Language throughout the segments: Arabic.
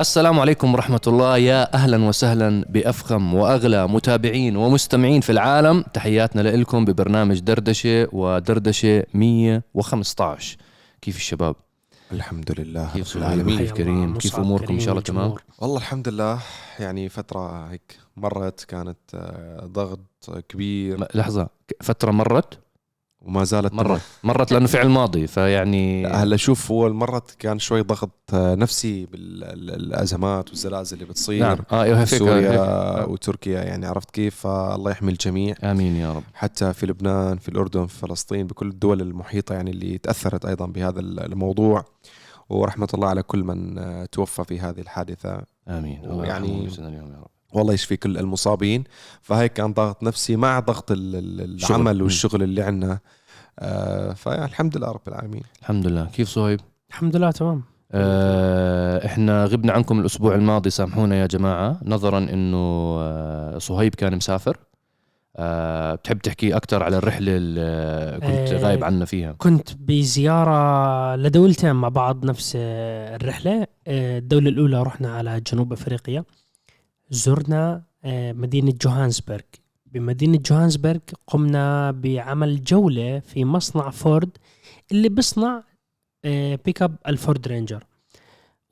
السلام عليكم ورحمة الله يا أهلا وسهلا بأفخم وأغلى متابعين ومستمعين في العالم تحياتنا لكم ببرنامج دردشة ودردشة 115 كيف الشباب؟ الحمد لله كيف؟ العالمين كيف كريم؟ كيف أموركم؟ إن شاء الله تمام؟ والله الحمد لله يعني فترة هيك مرت كانت آه، ضغط كبير ك- فترة مرت؟ وما زالت مرت مرت لأنه فعل ماضي فيعني لا، هلا شوف هو مرت كان شوي ضغط آه، نفسي بالأزمات والزلازل اللي بتصير. نعم. آه أيوة هيك هيك. سوريا وتركيا يعني عرفت كيف؟ فالله يحمي الجميع. آمين يا رب. حتى في لبنان في الأردن في فلسطين بكل الدول المحيطة يعني اللي تأثرت أيضا بهذا الموضوع. ورحمة الله على كل من آه، توفى في هذه الحادثة. آمين. الله يعني- اليوم يا رب. والله يشفي كل المصابين. فهيك كان ضغط نفسي مع ضغط ال- ال- شغل. العمل. والشغل اللي عندنا آه فالحمد لله رب العالمين. الحمد لله. كيف صهيب؟ الحمد لله تمام. آه، إحنا غبنا عنكم الأسبوع الماضي سامحونا يا جماعة. نظرا إنه آه، صهيب كان مسافر. آه، بتحب تحكي أكثر على الرحلة اللي كنت آه، غايب عنا فيها؟ كنت بزيارة لدولتين مع بعض نفس آه، الرحلة. آه، الدولة الأولى رحنا على جنوب أفريقيا. زرنا آه، مدينة جوهانسبرغ. بمدينة جوهانسبرغ قمنا بعمل جولة في مصنع فورد اللي بيصنع آه، pick up الفورد رينجر.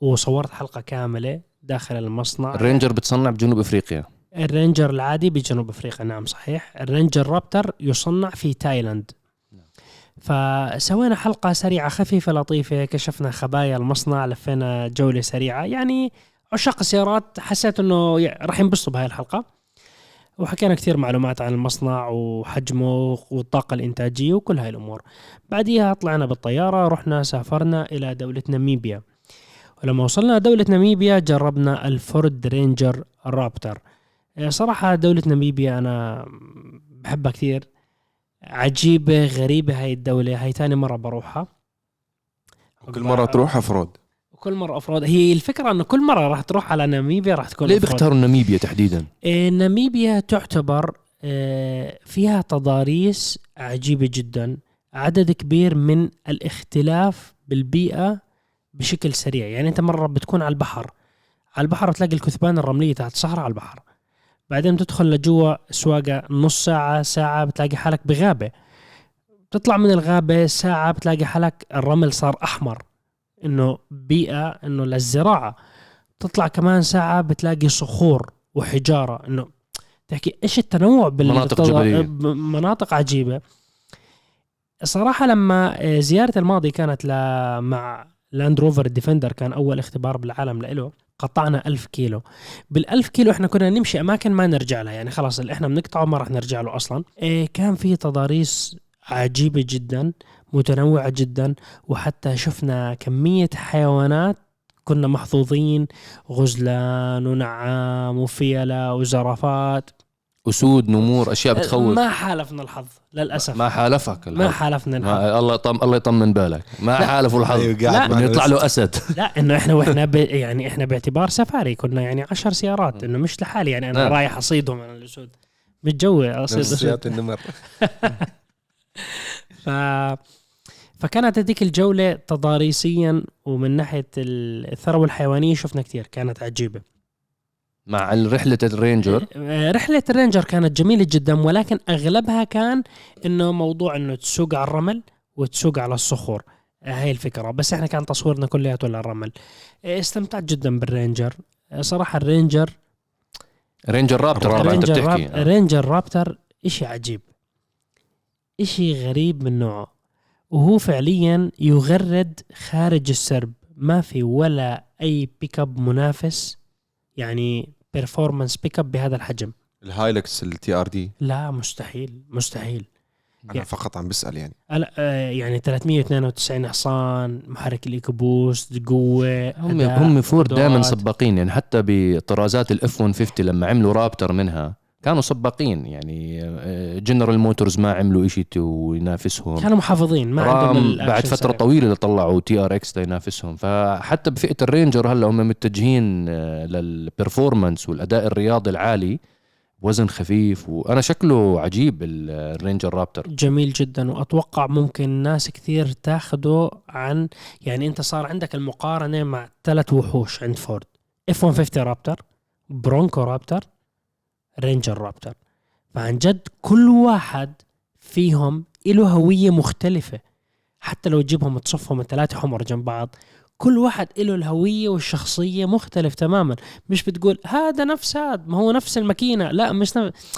وصورت حلقة كاملة داخل المصنع. الرينجر بتصنع بجنوب أفريقيا. الرينجر العادي بجنوب أفريقيا نعم صحيح. الرينجر رابتر يصنع في تايلاند. فسوينا حلقة سريعة خفيفة لطيفة كشفنا خبايا المصنع لفينا جولة سريعة. يعني عشاق السيارات حسيت إنه راح ينبسطوا بهاي الحلقة. وحكينا كثير معلومات عن المصنع وحجمه والطاقة الإنتاجية وكل هاي الأمور. بعديها طلعنا بالطيارة رحنا سافرنا إلى دولة ناميبيا. ولما وصلنا دولة ناميبيا جربنا الفورد رينجر رابتر. آه، صراحة دولة ناميبيا أنا بحبها كثير. عجيبة غريبة هاي الدولة هاي تاني مرة بروحها. كل مرة تروح أفرود كل مرة أفراد. هي الفكرة أنه كل مرة راح تروح على ناميبيا راح تكون ليه. بيختاروا ناميبيا تحديدا؟ آه، ناميبيا تعتبر آه، فيها تضاريس عجيبة جدا. عدد كبير من الاختلاف بالبيئة بشكل سريع. يعني أنت مرة بتكون على البحر. على البحر بتلاقي الكثبان الرملية تحت الصحراء على البحر. بعدين بتدخل لجوا سواقة نص ساعة ساعة بتلاقي حالك بغابة. بتطلع من الغابة ساعة بتلاقي حالك الرمل صار أحمر. إنه بيئة إنه للزراعة. تطلع كمان ساعة بتلاقي صخور وحجارة إنه تحكي إيش التنوع بال مناطق. ب- مناطق عجيبة. صراحة لما آه، زيارة الماضي كانت ل... مع لاند روفر ديفندر كان أول اختبار بالعالم لإله قطعنا ألف كيلو. بالألف كيلو إحنا كنا نمشي أماكن ما نرجع لها يعني خلاص اللي إحنا بنقطعه ما راح نرجع له أصلا. إيه كان في تضاريس عجيبة جدا. متنوعة جدا وحتى شفنا كمية حيوانات كنا محظوظين غزلان ونعام وفيلة وزرافات. أسود نمور أشياء بتخوف. ما حالفنا الحظ للأسف. ما حالفك ما الحظ. حالفنا الحظ. ما الله يطم الله يطمن بالك. ما. حالفوا الحظ. أيوة، إنه يطلع. له أسد. لا إنه إحنا وإحنا ب... يعني إحنا باعتبار سفاري. كنا يعني عشر سيارات إنه مش لحالي. يعني أنا نعم. رايح أصيدهم من الأسود. متجوي أصيد اسود النمر. ف... فكانت هذيك الجولة تضاريسيا ومن ناحية الثروة الحيوانية شفنا كثير كانت عجيبة. مع رحلة الرينجر؟ آه، رحلة الرينجر كانت جميلة جدا ولكن أغلبها كان إنه موضوع إنه تسوق على الرمل وتسوق على الصخور. آه، هاي الفكرة. بس إحنا كان تصويرنا كلياته على الرمل. آه، استمتعت جدا بالرينجر. صراحة الرينجر رينجر رابتر رينجر, بتحكي. راب... آه. رينجر رابتر إشي عجيب. إشي غريب من نوعه. وهو فعليا يغرد خارج السرب. ما في ولا أي بيك اب منافس يعني performance بيك اب بهذا الحجم. الهايلكس ال TRD لا مستحيل مستحيل. أنا يعني- فقط عم بسأل يعني. لا آه، يعني 392 حصان محرك ال EcoBoost قوة هم هم فورد دائما. سباقين. يعني حتى بطرازات ال F 150 لما عملوا رابتر منها كانوا سباقين يعني آه، جنرال موتورز ما عملوا شيء ينافسهم. كانوا محافظين ما عندهم بعد فترة سريع. طويلة طلعوا TRX لينافسهم فحتى بفئة الرينجر هلأ هم متجهين آه، لل performance والأداء الرياضي العالي. وزن خفيف وأنا شكله عجيب ال- الرينجر رابتر جميل جدا. وأتوقع ممكن ناس كثير تاخده عن يعني أنت صار عندك المقارنة مع ثلاث وحوش عند فورد F 150 رابتر برونكو رابتر رينجر رابتر فعن جد كل واحد فيهم له هوية مختلفة. حتى لو تجيبهم تصفهم الثلاثة حمر جنب بعض كل واحد له الهوية والشخصية مختلف تماما. مش بتقول هذا نفس هذا ما هو نفس الماكينة. لا مش نفس.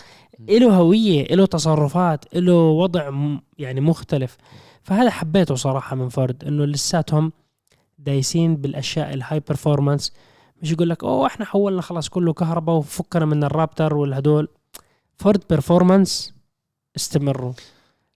له هوية له تصرفات له وضع يعني مختلف. فهذا حبيته صراحة من فورد إنه لساتهم دايسين بالأشياء ال high performance مش يقول لك أوه إحنا حولنا خلاص كله كهرباء وفكنا من الرابتر والهدول. فورد performance استمروا.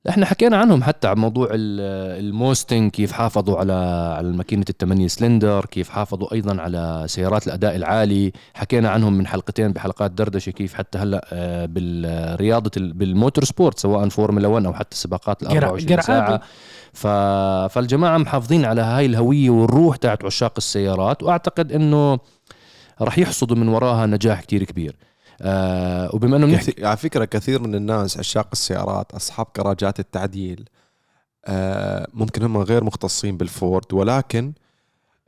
إحنا حكينا عنهم حتى عن موضوع ال- الموستنج كيف حافظوا على على ماكينة الثمانية سلندر كيف حافظوا أيضا على سيارات الأداء العالي. حكينا عنهم من حلقتين بحلقات دردشة كيف حتى هلأ آه، بالرياضة ال- بال motorsport سواء فورمولا 1 أو حتى السباقات ال قرع- 24 قرعابي. ساعة. ف... فالجماعة محافظين على هاي الهوية والروح تاعت عشاق السيارات وأعتقد إنه راح يحصدوا من وراها نجاح كتير كبير. آه وبما إنه بنحكي كثير على فكرة كثير من الناس عشاق السيارات أصحاب كراجات التعديل. آه، ممكن هم غير مختصين بالفورد ولكن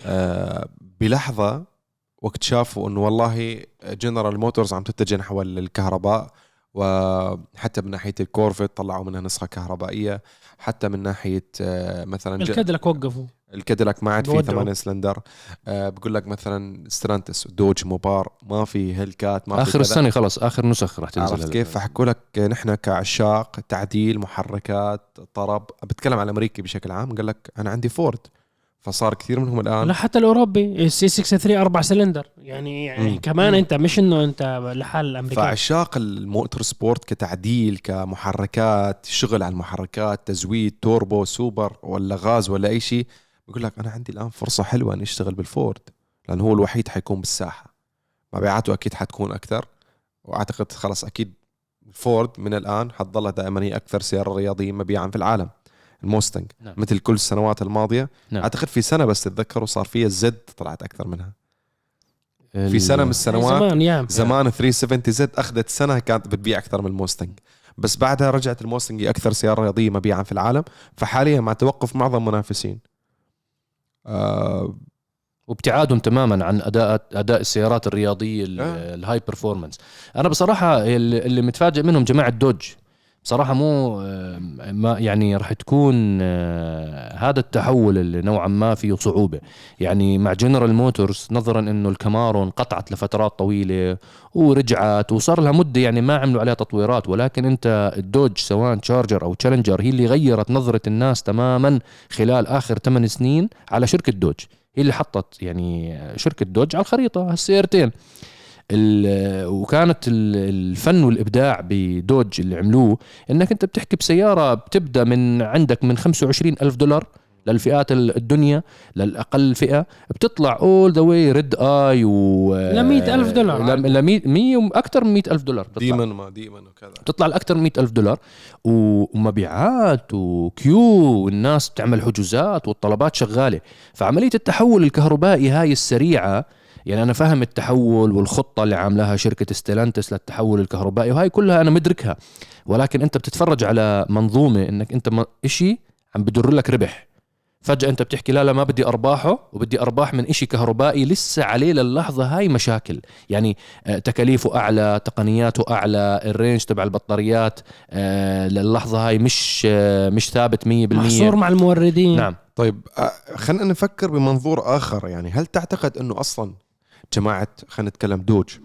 آه، بلحظة وقت شافوا إنه والله جنرال موتورز عم تتجه نحو الكهرباء وحتى من ناحية الكورفت طلعوا منها نسخة كهربائية حتى من ناحية آه، مثلا الكادلك وقفوا. الكاديلاك ما عاد في بودعوا. 8 سلندر. آه بقول لك مثلا ستيلانتس دوج موبار ما في هيلكات ما في آخر. السنة خلاص آخر نسخ راح تنزل عرفت. كيف؟ فحكوا لك نحن كعشاق تعديل محركات طرب. بتكلم على الأمريكي بشكل عام قال لك أنا عندي فورد. فصار كثير منهم الآن. لا حتى الأوروبي ال C 63 أربع سلندر. يعني يعني مم. كمان أنت مش إنه أنت لحال الامريكان فعشاق ال motorsport كتعديل كمحركات شغل على المحركات تزويد توربو سوبر ولا غاز ولا أي شيء. بقول لك أنا عندي الآن فرصة حلوة إني أشتغل بالفورد لأنه هو الوحيد حيكون بالساحة. مبيعاته أكيد حتكون أكثر وأعتقد خلاص أكيد فورد من الآن حتضلها دائما هي أكثر سيارة رياضية مبيعا في العالم الموستنج. نعم. مثل كل السنوات الماضية. نعم. أعتقد في سنة بس تتذكروا صار فيها ال Z طلعت أكثر منها. ال- في سنة من السنوات زمان يا زمان 370 Z أخذت سنة كانت بتبيع أكثر من الموستنج. بس بعدها رجعت الموستنج هي أكثر سيارة رياضية مبيعا في العالم فحاليا مع توقف معظم المنافسين آه وابتعادهم تماما عن اداء أداء السيارات الرياضية ال- آه. ال high performance أنا بصراحة اللي اللي متفاجئ منهم جماعة دوج بصراحة مو آه، ما يعني راح تكون آه، هذا التحول اللي نوعا ما فيه صعوبة. يعني مع جنرال موتورز نظرا إنه الكامارو انقطعت لفترات طويلة ورجعت وصار لها مدة يعني ما عملوا عليها تطويرات. ولكن أنت الدوج سواء تشارجر أو تشالنجر هي اللي غيرت نظرة الناس تماما خلال آخر 8 سنين على شركة دوج هي اللي حطت يعني شركة دوج على الخريطة هالسيارتين ال- وكانت ال- الفن والإبداع بدوج اللي عملوه إنك أنت بتحكي بسيارة بتبدأ من عندك من 25 ألف دولار للفئات ال- الدنيا للأقل فئة بتطلع all the way ريد اي و ل 100,000 دولار. ل 100 100 أكثر من 100 ألف دولار بتطلع. ديمون ما ديمون وكذا بتطلع لأكثر من 100 ألف دولار و- ومبيعات و queue والناس بتعمل حجوزات والطلبات شغالة فعملية التحول الكهربائي هاي السريعة يعني أنا فاهم التحول والخطة اللي عاملاها شركة ستيلانتس للتحول الكهربائي وهاي كلها أنا مدركها. ولكن أنت بتتفرج على منظومة إنك أنت إشي عم بدر لك ربح. فجأة أنت بتحكي لا لا ما بدي أرباحه وبدي أرباح من إشي كهربائي لسه عليه للحظة هاي مشاكل. يعني آه، تكاليفه أعلى تقنياته أعلى ال range تبع البطاريات آه، للحظة هاي مش آه، مش ثابت 100% محصور مع الموردين. نعم. طيب خلينا نفكر بمنظور آخر. يعني هل تعتقد إنه أصلا جماعة خلينا نتكلم دوج.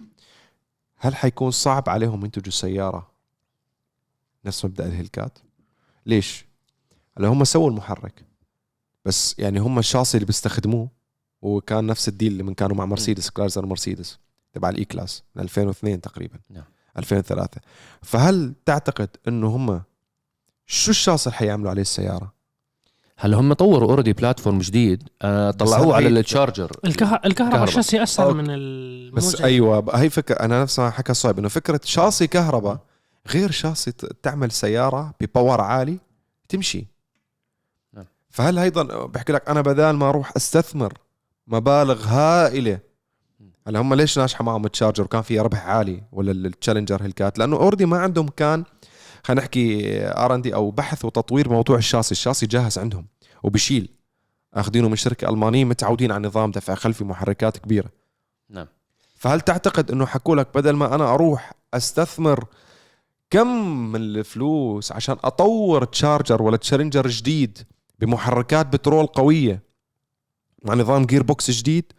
هل حيكون صعب عليهم ينتجوا سياره نفس مبدأ الهيلكات ليش؟ هلا هم سووا المحرك. بس يعني هم الشاصي اللي بيستخدموه وكان نفس ال deal اللي من كانوا مع مرسيدس كرايسلر مرسيدس تبع الإي كلاس من 2002 تقريبا. نعم. 2003 فهل تعتقد إنه هم شو الشاصي اللي حيعملوا عليه السيارة؟ هلا هم طوروا already platform جديد آه، طلعوه على التشارجر الكه... الكهرباء كهرباء. الشاسي أسهل. من بس الموجة أيوه هي فكره أنا نفس ما حكى صايب إنه فكرة شاصي كهرباء غير شاصي ت- تعمل سيارة ب power عالي تمشي نعم. فهل أيضا بحكي لك أنا بدال ما أروح أستثمر مبالغ هائلة هلا هم ليش ناجحة معهم التشارجر وكان فيها ربح عالي ولا التشالنجر هيلكات لأنه already ما عندهم كان خلينا نحكي R&D أو بحث وتطوير موضوع الشاسي. الشاسي جاهز عندهم وبشيل. أخذينه من شركة ألمانية متعودين على نظام دفع خلفي محركات كبيرة. نعم. فهل تعتقد إنه حكوا لك بدل ما أنا أروح أستثمر كم من الفلوس عشان أطور تشارجر ولا تشالنجر جديد بمحركات بترول قوية مع نظام gear box جديد؟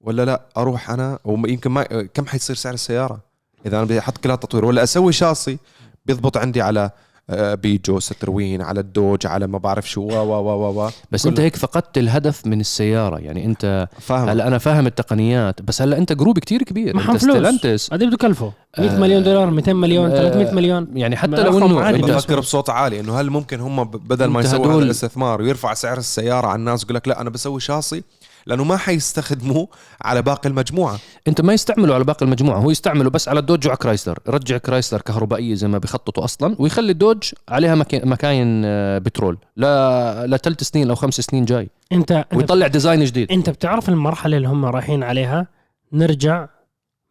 ولا لا أروح أنا؟ ويمكن ما كم حيصير سعر السيارة إذا أنا بدي أحط كلها تطوير ولا أسوي شاصي بيضبط عندي على آه، بيجو ستروين على الدوج على ما بعرف شو و و و و بس كل- انت هيك فقدت الهدف من السيارة. يعني انت فاهم. هلا أنا فاهم التقنيات بس هلا انت group كتير كبير. معهم انت فلوس. ستيلانتس. قد بده كلفه. 100 آه، مليون دولار 200 مليون آه، 300 مليون. يعني حتى لو إنه. بفكر بصوت عالي إنه هل ممكن هم بدل ما يسووا هذا الاستثمار ويرفع سعر السيارة على الناس يقول لك لا أنا بسوي شاصي لأنه ما حيستخدموه على باقي المجموعة. أنت ما يستعملوا على باقي المجموعة هو يستعملوا بس على الدوج وعلى كرايسلر. رجع كرايسلر كهربائية زي ما بيخططوا أصلا ويخلي الدوج عليها مكا- مكاين آه، بترول. لا لثلاث سنين أو خمس سنين جاي. أنت أنت, ويطلع design جديد. أنت بتعرف المرحلة اللي هم رايحين عليها؟ نرجع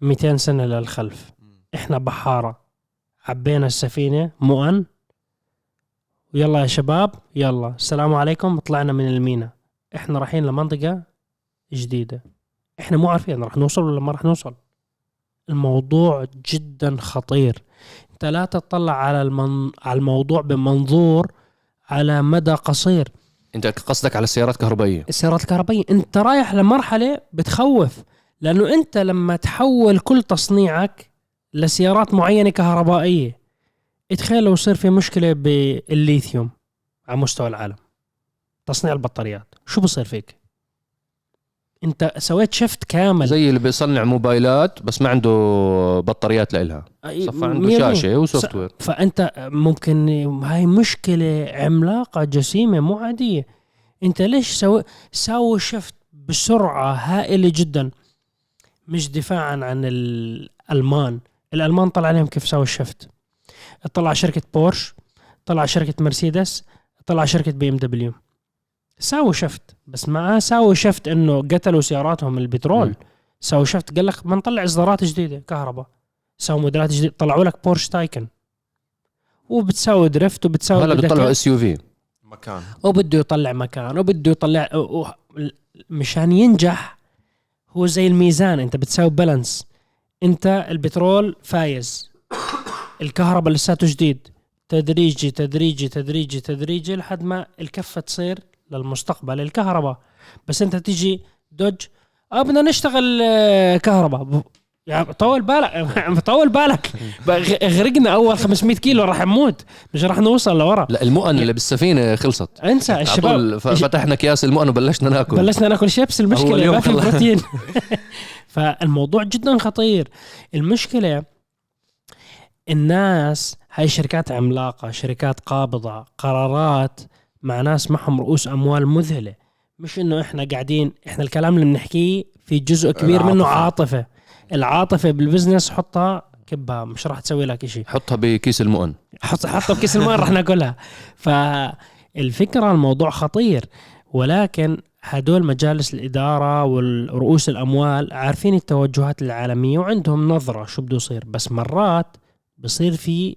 200 سنة للخلف. إحنا بحارة. عبينا السفينة مؤن. ويلا يا شباب يلا. السلام عليكم طلعنا من المينا. إحنا رايحين لمنطقة جديدة. إحنا مو عارفين راح نوصل ولا ما راح نوصل. الموضوع جدا خطير. أنت لا تطلع على المن... على الموضوع بمنظور على مدى قصير. أنت قصدك على السيارات الكهربائية. السيارات الكهربائية. أنت رايح لمرحلة بتخوف لأنه أنت لما تحول كل تصنيعك لسيارات معينة كهربائية تخيل لو يصير في مشكلة بالليثيوم على مستوى العالم. تصنيع البطاريات. شو بصير فيك؟ انت سويت shift كامل. زي اللي بيصنع موبايلات بس ما عنده بطاريات لإلها. صفى عنده. شاشة و software فأنت ممكن هاي مشكلة عملاقة جسيمة مو عادية. انت ليش سوي ساوي shift بسرعة هائلة جدا؟ مش دفاعا عن الألمان. الألمان طلع عليهم كيف ساووا ال shift طلع شركة بورش طلع شركة مرسيدس طلع شركة بي إم دبليو. ساووا shift بس ما ساووا shift إنه قتلوا سياراتهم البترول. مم. ساووا shift قال لك بنطلع إصدارات جديدة كهرباء. ساووا موديلات جديدة طلعوا لك بورش تايكن وبتساوي drift وبتساوي هلا بيطلعوا SUV مكان. وبده يطلع مكان وبده يطلع و- و- مشان ينجح هو زي الميزان أنت بتساوي balance أنت البترول فايز. الكهرباء لساته جديد. تدريجي تدريجي تدريجي تدريجي لحد ما الكفة تصير للمستقبل الكهرباء. بس انت تيجي دوج آه بدنا نشتغل آه، كهرباء. يعني طول بالك طول بالك. اغرقنا أول 500 كيلو راح نموت. مش راح نوصل لورا. لا المؤن اللي بالسفينة خلصت. انسى الشباب. فتحنا اكياس المؤن وبلشنا ناكل. بلشنا ناكل شيبس. المشكلة ما في. بروتين. فالموضوع جدا خطير. المشكلة الناس هاي شركات عملاقة شركات قابضة قرارات مع ناس معهم رؤوس أموال مذهلة. مش إنه إحنا قاعدين إحنا الكلام اللي بنحكيه في جزء كبير منه العاطفة. عاطفة. العاطفة بال business حطها كبها مش راح تسوي لك شيء حطها بكيس المؤن. حط حطها بكيس الماء رح ناكلها. فالفكرة الموضوع خطير. ولكن هدول مجالس الإدارة والرؤوس الأموال عارفين التوجهات العالمية وعندهم نظرة شو بده يصير. بس مرات بصير في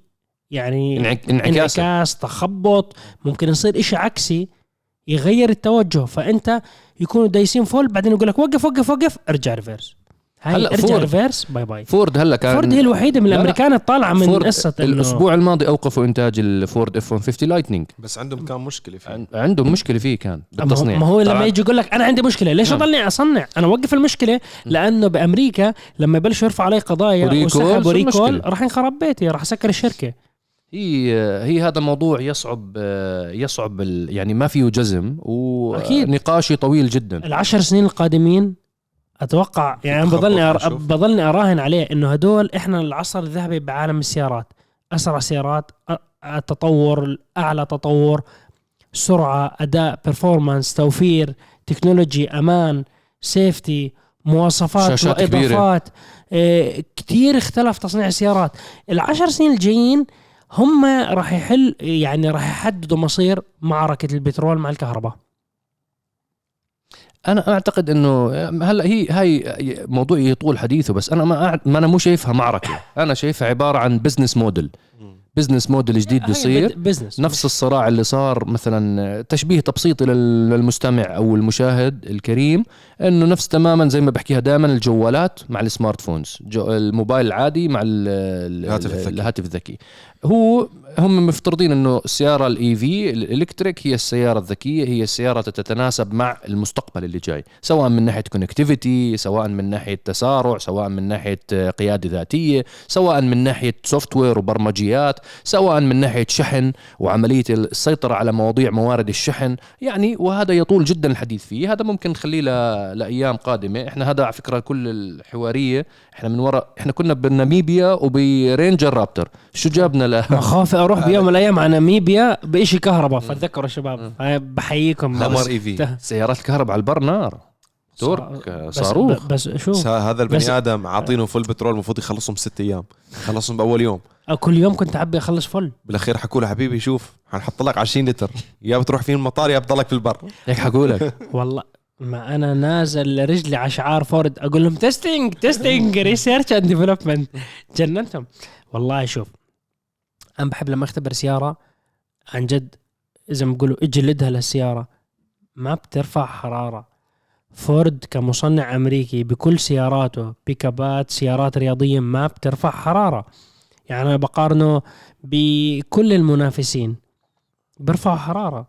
يعني انعك- انعكاس انعكاس تخبط ممكن يصير إشي عكسي يغير التوجه. فأنت يكونوا دايسين full بعدين يقول لك وقف وقف وقف ارجع reverse هاي هلأ ارجع forward. reverse bye bye فورد هلا كان فورد هي الوحيدة من لا، لا. الأمريكان الطالعة من إنه- الأسبوع الماضي أوقفوا إنتاج الفورد اف 150 لايتنينج بس عندهم كان مشكلة فيه. عن- عندهم مشكلة فيه كان ما هو- بالتصنيع. ما هو لما يجي يقول لك أنا عندي مشكلة ليش نعم. أضلني أصنع؟ أنا أوقف المشكلة لأنه بأمريكا لما يبلشوا يرفعوا علي قضايا وسحبوا ريكول؟ راح ينخرب بيتي راح أسكر الشركة. هي هي هذا موضوع يصعب يصعب ال- يعني ما فيه جزم أكيد. ونقاشي طويل جدا العشر سنين القادمين أتوقع يعني بضلني أر... بضلني أراهن عليه إنه هدول إحنا العصر الذهبي بعالم السيارات أسرع سيارات التطور أعلى تطور سرعة أداء performance توفير technology أمان safety مواصفات. وإضافات إيه كثير اختلف تصنيع السيارات العشر سنين الجايين هم راح يحل يعني راح يحددوا مصير معركة البترول مع الكهرباء. أنا أعتقد إنه هلا هي هاي موضوع يطول حديثه بس أنا ما ما أنا مو شايفها معركة. أنا شايفها عبارة عن business model business model جديد بيصير. business نفس الصراع اللي صار مثلا تشبيه تبسيطي لل- للمستمع أو المشاهد الكريم إنه نفس تماما زي ما بحكيها دائما الجوالات مع ال smart phones جو الموبايل العادي مع ال- ال- الهاتف الذكي. الهاتف الذكي. هو هم مفترضين انه السياره ال EV ال electric هي السيارة الذكية هي السيارة تتناسب مع المستقبل اللي جاي سواء من ناحية connectivity سواء من ناحية تسارع سواء من ناحية قيادة ذاتية سواء من ناحية software وبرمجيات سواء من ناحية شحن وعملية السيطرة على مواضيع موارد الشحن. يعني وهذا يطول جدا الحديث فيه. هذا ممكن نخليه لأيام قادمة. إحنا هذا على فكرة كل الحوارية. إحنا من وراء إحنا كنا بناميبيا وبرينجر رابتر. شو جابنا ل خاف أروح بيوم من الأيام على ناميبيا بشيء كهرباء فتذكروا شباب. هاي بحييكم. قمر اي في سيارات الكهرباء على البر نار. ترك بس- صاروخ. بس شو هذا بس- البني آدم عاطينه فل بترول المفروض يخلصهم بست أيام. خلصهم بأول يوم. كل يوم كنت اعبي أخلص full. بالأخير حكوا له حبيبي شوف حنحط لك 20 لتر. يا بتروح فيه المطار يا بتضلك في البر. هيك حقول لك. والله ما أنا نازل رجلي على شعار فورد. أقول لهم testing testing research and development جننتهم. والله شوف أنا بحب لما أختبر سيارة عن جد زي ما أجلدها للسيارة. ما بترفع حرارة. فورد كمصنع أمريكي بكل سياراته بيكابات سيارات رياضية ما بترفع حرارة. يعني أنا بقارنه بكل المنافسين. بيرفعوا حرارة.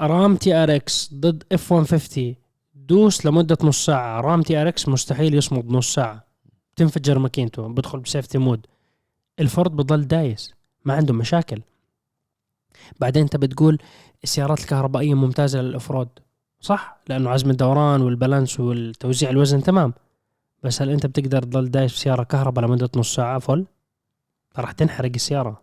رام TRX ضد F 150 دوس لمدة نص ساعة. رام TRX مستحيل يصمد نص ساعة. بتنفجر ماكينته بدخل ب safety mode الفورد بضل دايس ما عنده مشاكل. بعدين انت بتقول السيارات الكهربائية ممتازة للافراد صح لأنه عزم الدوران وال balance والتوزيع الوزن تمام. بس هل أنت بتقدر تضل دايس بسياره كهرباء لمدة نص ساعة full؟ راح تنحرق السيارة.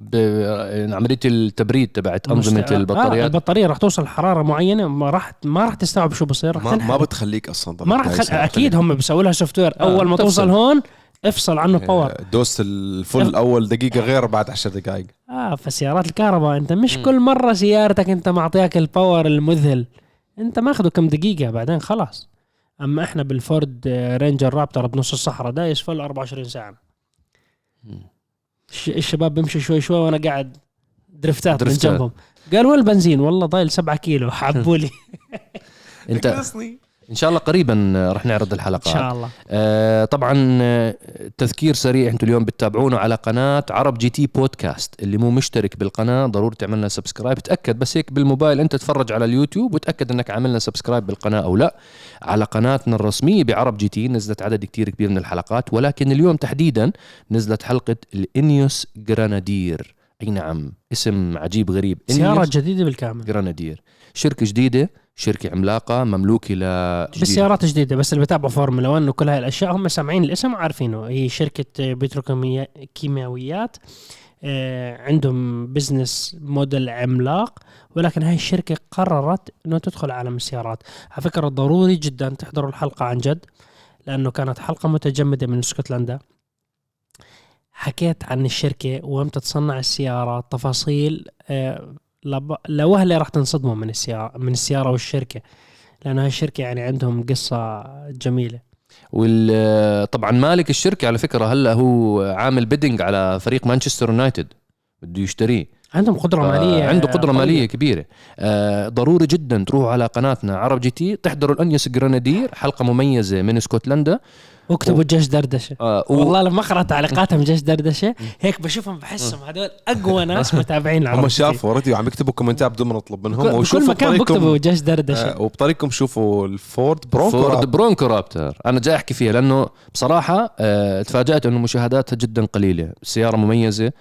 ب- عملية التبريد تبعت أنظمة آه البطاريات. البطارية راح توصل حرارة معينة ما راح ما راح تستوعب شو بصير راح ما, ما بتخليك أصلا ما راح تخل... أكيد هم بيسووا لها software أول ما تفصل. توصل هون افصل عنه power دوست ال full اول دقيقة غير بعد 10 دقائق. آه فسيارات الكهرباء أنت مش مم. كل مرة سيارتك أنت معطيك ال power المذهل. أنت ماخذه كم دقيقة بعدين خلاص. أما إحنا بالفورد آه، Ranger Raptor بنص الصحراء دايس full 24 ساعة. الشباب بيمشي شوي شوي وأنا قاعد درفتات من درفتات. جنبهم. قال وين البنزين والله ضايل 7 كيلو حبوا لي انت إن شاء الله قريبا رح نعرض إن الحلقات شاء الله. آه طبعا آه، تذكير سريع أنتم اليوم بتتابعونا على قناة عرب GT بودكاست اللي مو مشترك بالقناة ضروري تعملنا subscribe. تأكد بس هيك بالموبايل أنت تتفرج على اليوتيوب وتأكد إنك عاملنا subscribe بالقناة أو لا. على قناتنا الرسمية بعرب GT نزلت عدد كتير كبير من الحلقات ولكن اليوم تحديدا نزلت حلقة ال INEOS Grenadier أي نعم اسم عجيب غريب. سيارة جديدة بالكامل. Grenadier شركة جديدة. شركة عملاقة مملوكة ل بالسيارات جديدة. بس اللي بتابعوا فورمولا 1 وكل هاي الأشياء هم سامعين الاسم وعارفينه. هي شركة بتروكيماويات آه، عندهم business model عملاق ولكن هاي الشركة قررت إنه تدخل عالم السيارات. على فكرة ضروري جدا تحضروا الحلقة عن جد لأنه كانت حلقة متجمدة من اسكتلندا حكيت عن الشركة وامتى تصنع السيارة تفاصيل آه، لوهله راح تنصدموا من السياره من السيارة والشركة لأنه هاي الشركة يعني عندهم قصة جميلة. وال طبعا مالك الشركة على فكرة هلا هو عامل بيدنج على فريق مانشستر يونايتد بده يشتريه. عندهم قدرة مالية آه، عنده قدرة قوية. مالية كبيرة. آه ضروري جدا تروحوا على قناتنا عرب GT تحضروا ال INEOS Grenadier حلقة مميزة من اسكتلندا واكتبوا جيش دردشة. آه و... والله لما أقرأ تعليقاتهم جيش دردشة هيك بشوفهم بحسهم هذول أقوى ناس متابعين العرب هم شافوا already وعم يكتبوا كومنتات بدون ما نطلب منهم. كل- بكل وشوفوا مكان بطريقكم بكتبوا جيش دردشة. آه، وبطريقكم شوفوا الفورد Bronco فورد. Bronco Raptor. أنا جاي أحكي فيها لأنه بصراحة آه تفاجأت إنه مشاهداتها جدا قليلة. السياره مميزة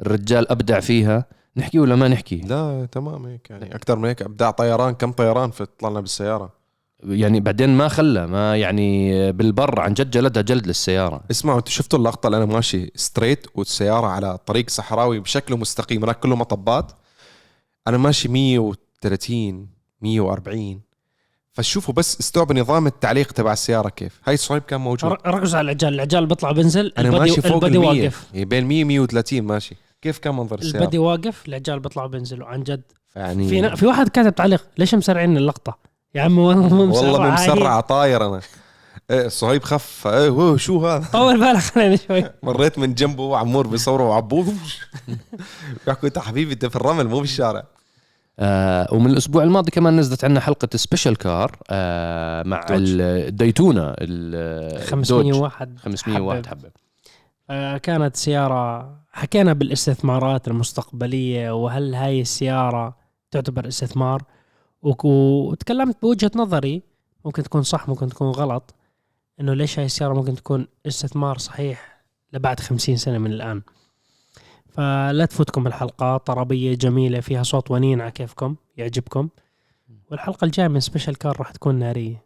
الرجال أبدع فيها. نحكي ولا ما نحكي؟ لا تمام هيك يعني أكثر من هيك. أبداع طيران كم طيران في طلعنا بالسيارة؟ يعني بعدين ما خلى ما يعني بالبر عن جد جلدها جلد للسيارة. اسمعوا أنتوا شفتوا اللقطة؟ اللي أنا ماشي ستريت والسيارة على طريق صحراوي بشكله مستقيم هناك كله مطبات. أنا ماشي 130 140 فشوفوا بس استوعبوا نظام التعليق تبع السيارة كيف. هاي الصعيب كان موجود. ركزوا على العجال العجال بيطلع بنزل أنا ال body ماشي فوق ال body ال 100 واقف. يعني بين 100 130 ماشي. كيف كان منظر السيارة؟ ال body واقف العجال بيطلعوا بينزلوا عن جد. يعني في في واحد كاتب تعليق ليش مسرعين اللقطة؟ يا عم والله مو مسرع والله مسرع طاير أنا. إيه صهيب خف. إيه هو شو هذا؟ طول بالك خلينا شوي. مريت من جنبه وعمور بيصوروا وعبوه. بيحكوا أنت حبيبي أنت في الرمل مو بالشارع آه ومن الأسبوع الماضي كمان نزلت عنا حلقة special car آه مع. ال Daytona ال- 501 501 حبه آه، كانت سيارة حكينا بالإستثمارات المستقبلية وهل هاي السيارة تعتبر استثمار؟ وتكلمت بوجهة نظري ممكن تكون صح ممكن تكون غلط إنه ليش هاي السيارة ممكن تكون استثمار صحيح لبعد خمسين سنة من الآن. فلا تفوتكم الحلقة طربية جميلة فيها صوت ونين على كيفكم يعجبكم. والحلقة الجاية من special car راح تكون نارية.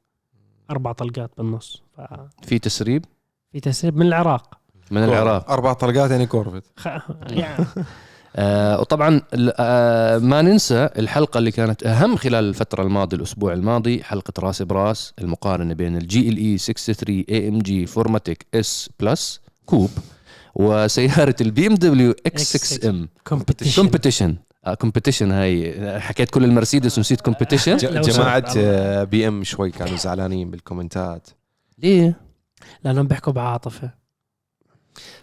أربع طلقات بالنص ففي في تسريب؟ تسريب من العراق. من العراق. أربع طلقات يعني Corvette. خ... يعني آه وطبعا آه ما ننسى الحلقة اللي كانت أهم خلال الفترة الماضية الأسبوع الماضي حلقة رأس براس المقارنة بين ال GLE 63 AMG 4MATIC S Plus Coupe وسيارة ال BMW X 6 M. Competition Competition هاي. حكيت كل المرسيدس ونسيت Competition جماعة. آه، BM شوي كانوا زعلانين بالكومنتات. ليه؟ لأنهم بيحكوا بعاطفة.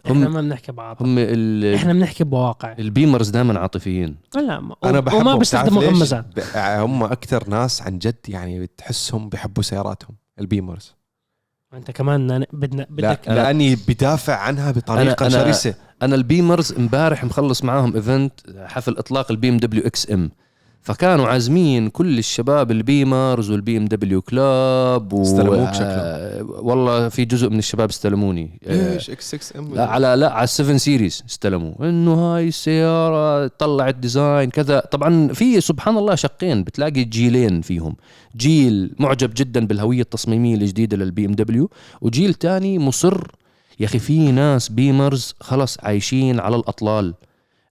هم- إحنا ما بنحكي بعاطفة. هم ال- إحنا بنحكي بواقع. ال Bimmers دائما عاطفيين. لا ما- أنا وما بحبهم. بيستخدموا بتعرف ليش؟ غمزات هم أكثر ناس عن جد يعني تحسهم بيحبوا سياراتهم ال Bimmers. أنت كمان بدنا لا بدك لأني بدافع عنها بطريقة أنا- أنا- شرسة. أنا ال Bimmers امبارح مخلص معاهم إيفنت حفل إطلاق ال BMW XM. فكانوا عازمين كل الشباب ال Bimmers وال BMW Club و... استلموك شكلهم. آه، والله في جزء من الشباب استلموني. ليش؟ X 6 M لا على لا على ال Seven Series استلموا. إنه هاي السيارة طلعت design كذا. طبعا في سبحان الله شقين بتلاقي جيلين فيهم. جيل معجب جدا بالهوية التصميمية الجديدة لل BMW وجيل تاني مصر. يا أخي في ناس بيمرز خلص عايشين على الأطلال.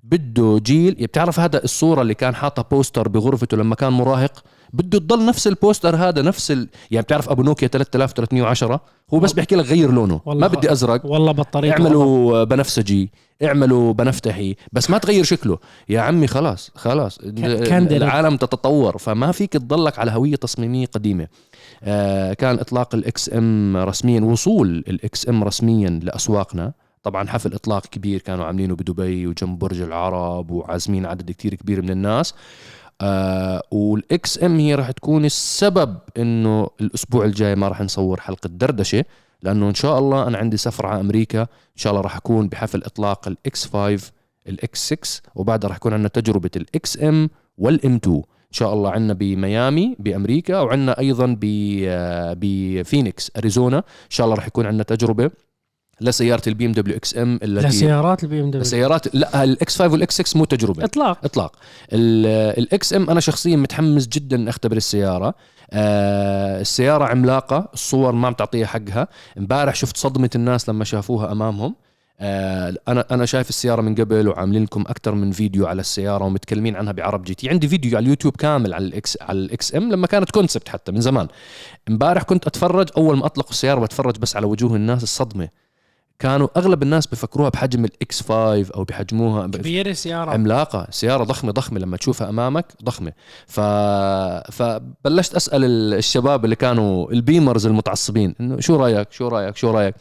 بده جيل بتعرف هذا الصورة اللي كان حاطها poster بغرفته لما كان مراهق؟ بده تضل نفس ال poster هذا نفس ال... يعني بتعرف أبو نوكيا 3310 هو بس بيحكي لك غير لونه والله ما بدي أزرق. والله بطاريته اعملوا بنفسجي اعملوا بنفتحي بس ما تغير شكله. يا عمي خلاص خلاص. العالم تتطور فما فيك تضلك على هوية تصميمية قديمة. آه كان إطلاق ال XM رسميا وصول ال XM رسميا لأسواقنا. طبعا حفل إطلاق كبير كانوا عاملينه بدبي وجنب برج العرب وعازمين عدد كتير كبير من الناس. آه وال XM هي راح تكون السبب إنه الأسبوع الجاي ما راح نصور حلقة دردشة لأنه إن شاء الله أنا عندي سفره على أمريكا إن شاء الله راح أكون بحفل إطلاق الاكس 5 الاكس 6 وبعدها راح يكون عندنا تجربة ال XM وال M2 إن شاء الله عندنا بميامي بأمريكا وعندنا أيضا ب آه، بفينيكس أريزونا. إن شاء الله راح يكون عندنا تجربة. لسياره ال BMW XM التي لسيارات ال BMW سيارات لا الاكس 5 والاكس 6 مو تجربة. إطلاق. إطلاق. ال XM أنا شخصيا متحمس جدا أختبر السيارة. آه السيارة عملاقة الصور ما عم تعطيها حقها. إمبارح شفت صدمة الناس لما شافوها أمامهم. آه أنا أنا شايف السيارة من قبل وعاملين لكم أكثر من فيديو على السيارة ومتكلمين عنها بعرب GT. عندي فيديو على اليوتيوب كامل على ال X على ال XM لما كانت concept حتى من زمان. إمبارح كنت أتفرج أول ما اطلقوا السيارة بتفرج بس على وجوه الناس الصدمة. كانوا أغلب الناس بفكروها بحجم ال X5 أو بحجموها كبيرة سيارة. عملاقة. سيارة ضخمة ضخمة لما تشوفها أمامك ضخمة. ف... فبلشت أسأل ال- الشباب اللي كانوا البيمرز المتعصبين إنه شو رأيك؟ شو رأيك؟ شو رأيك؟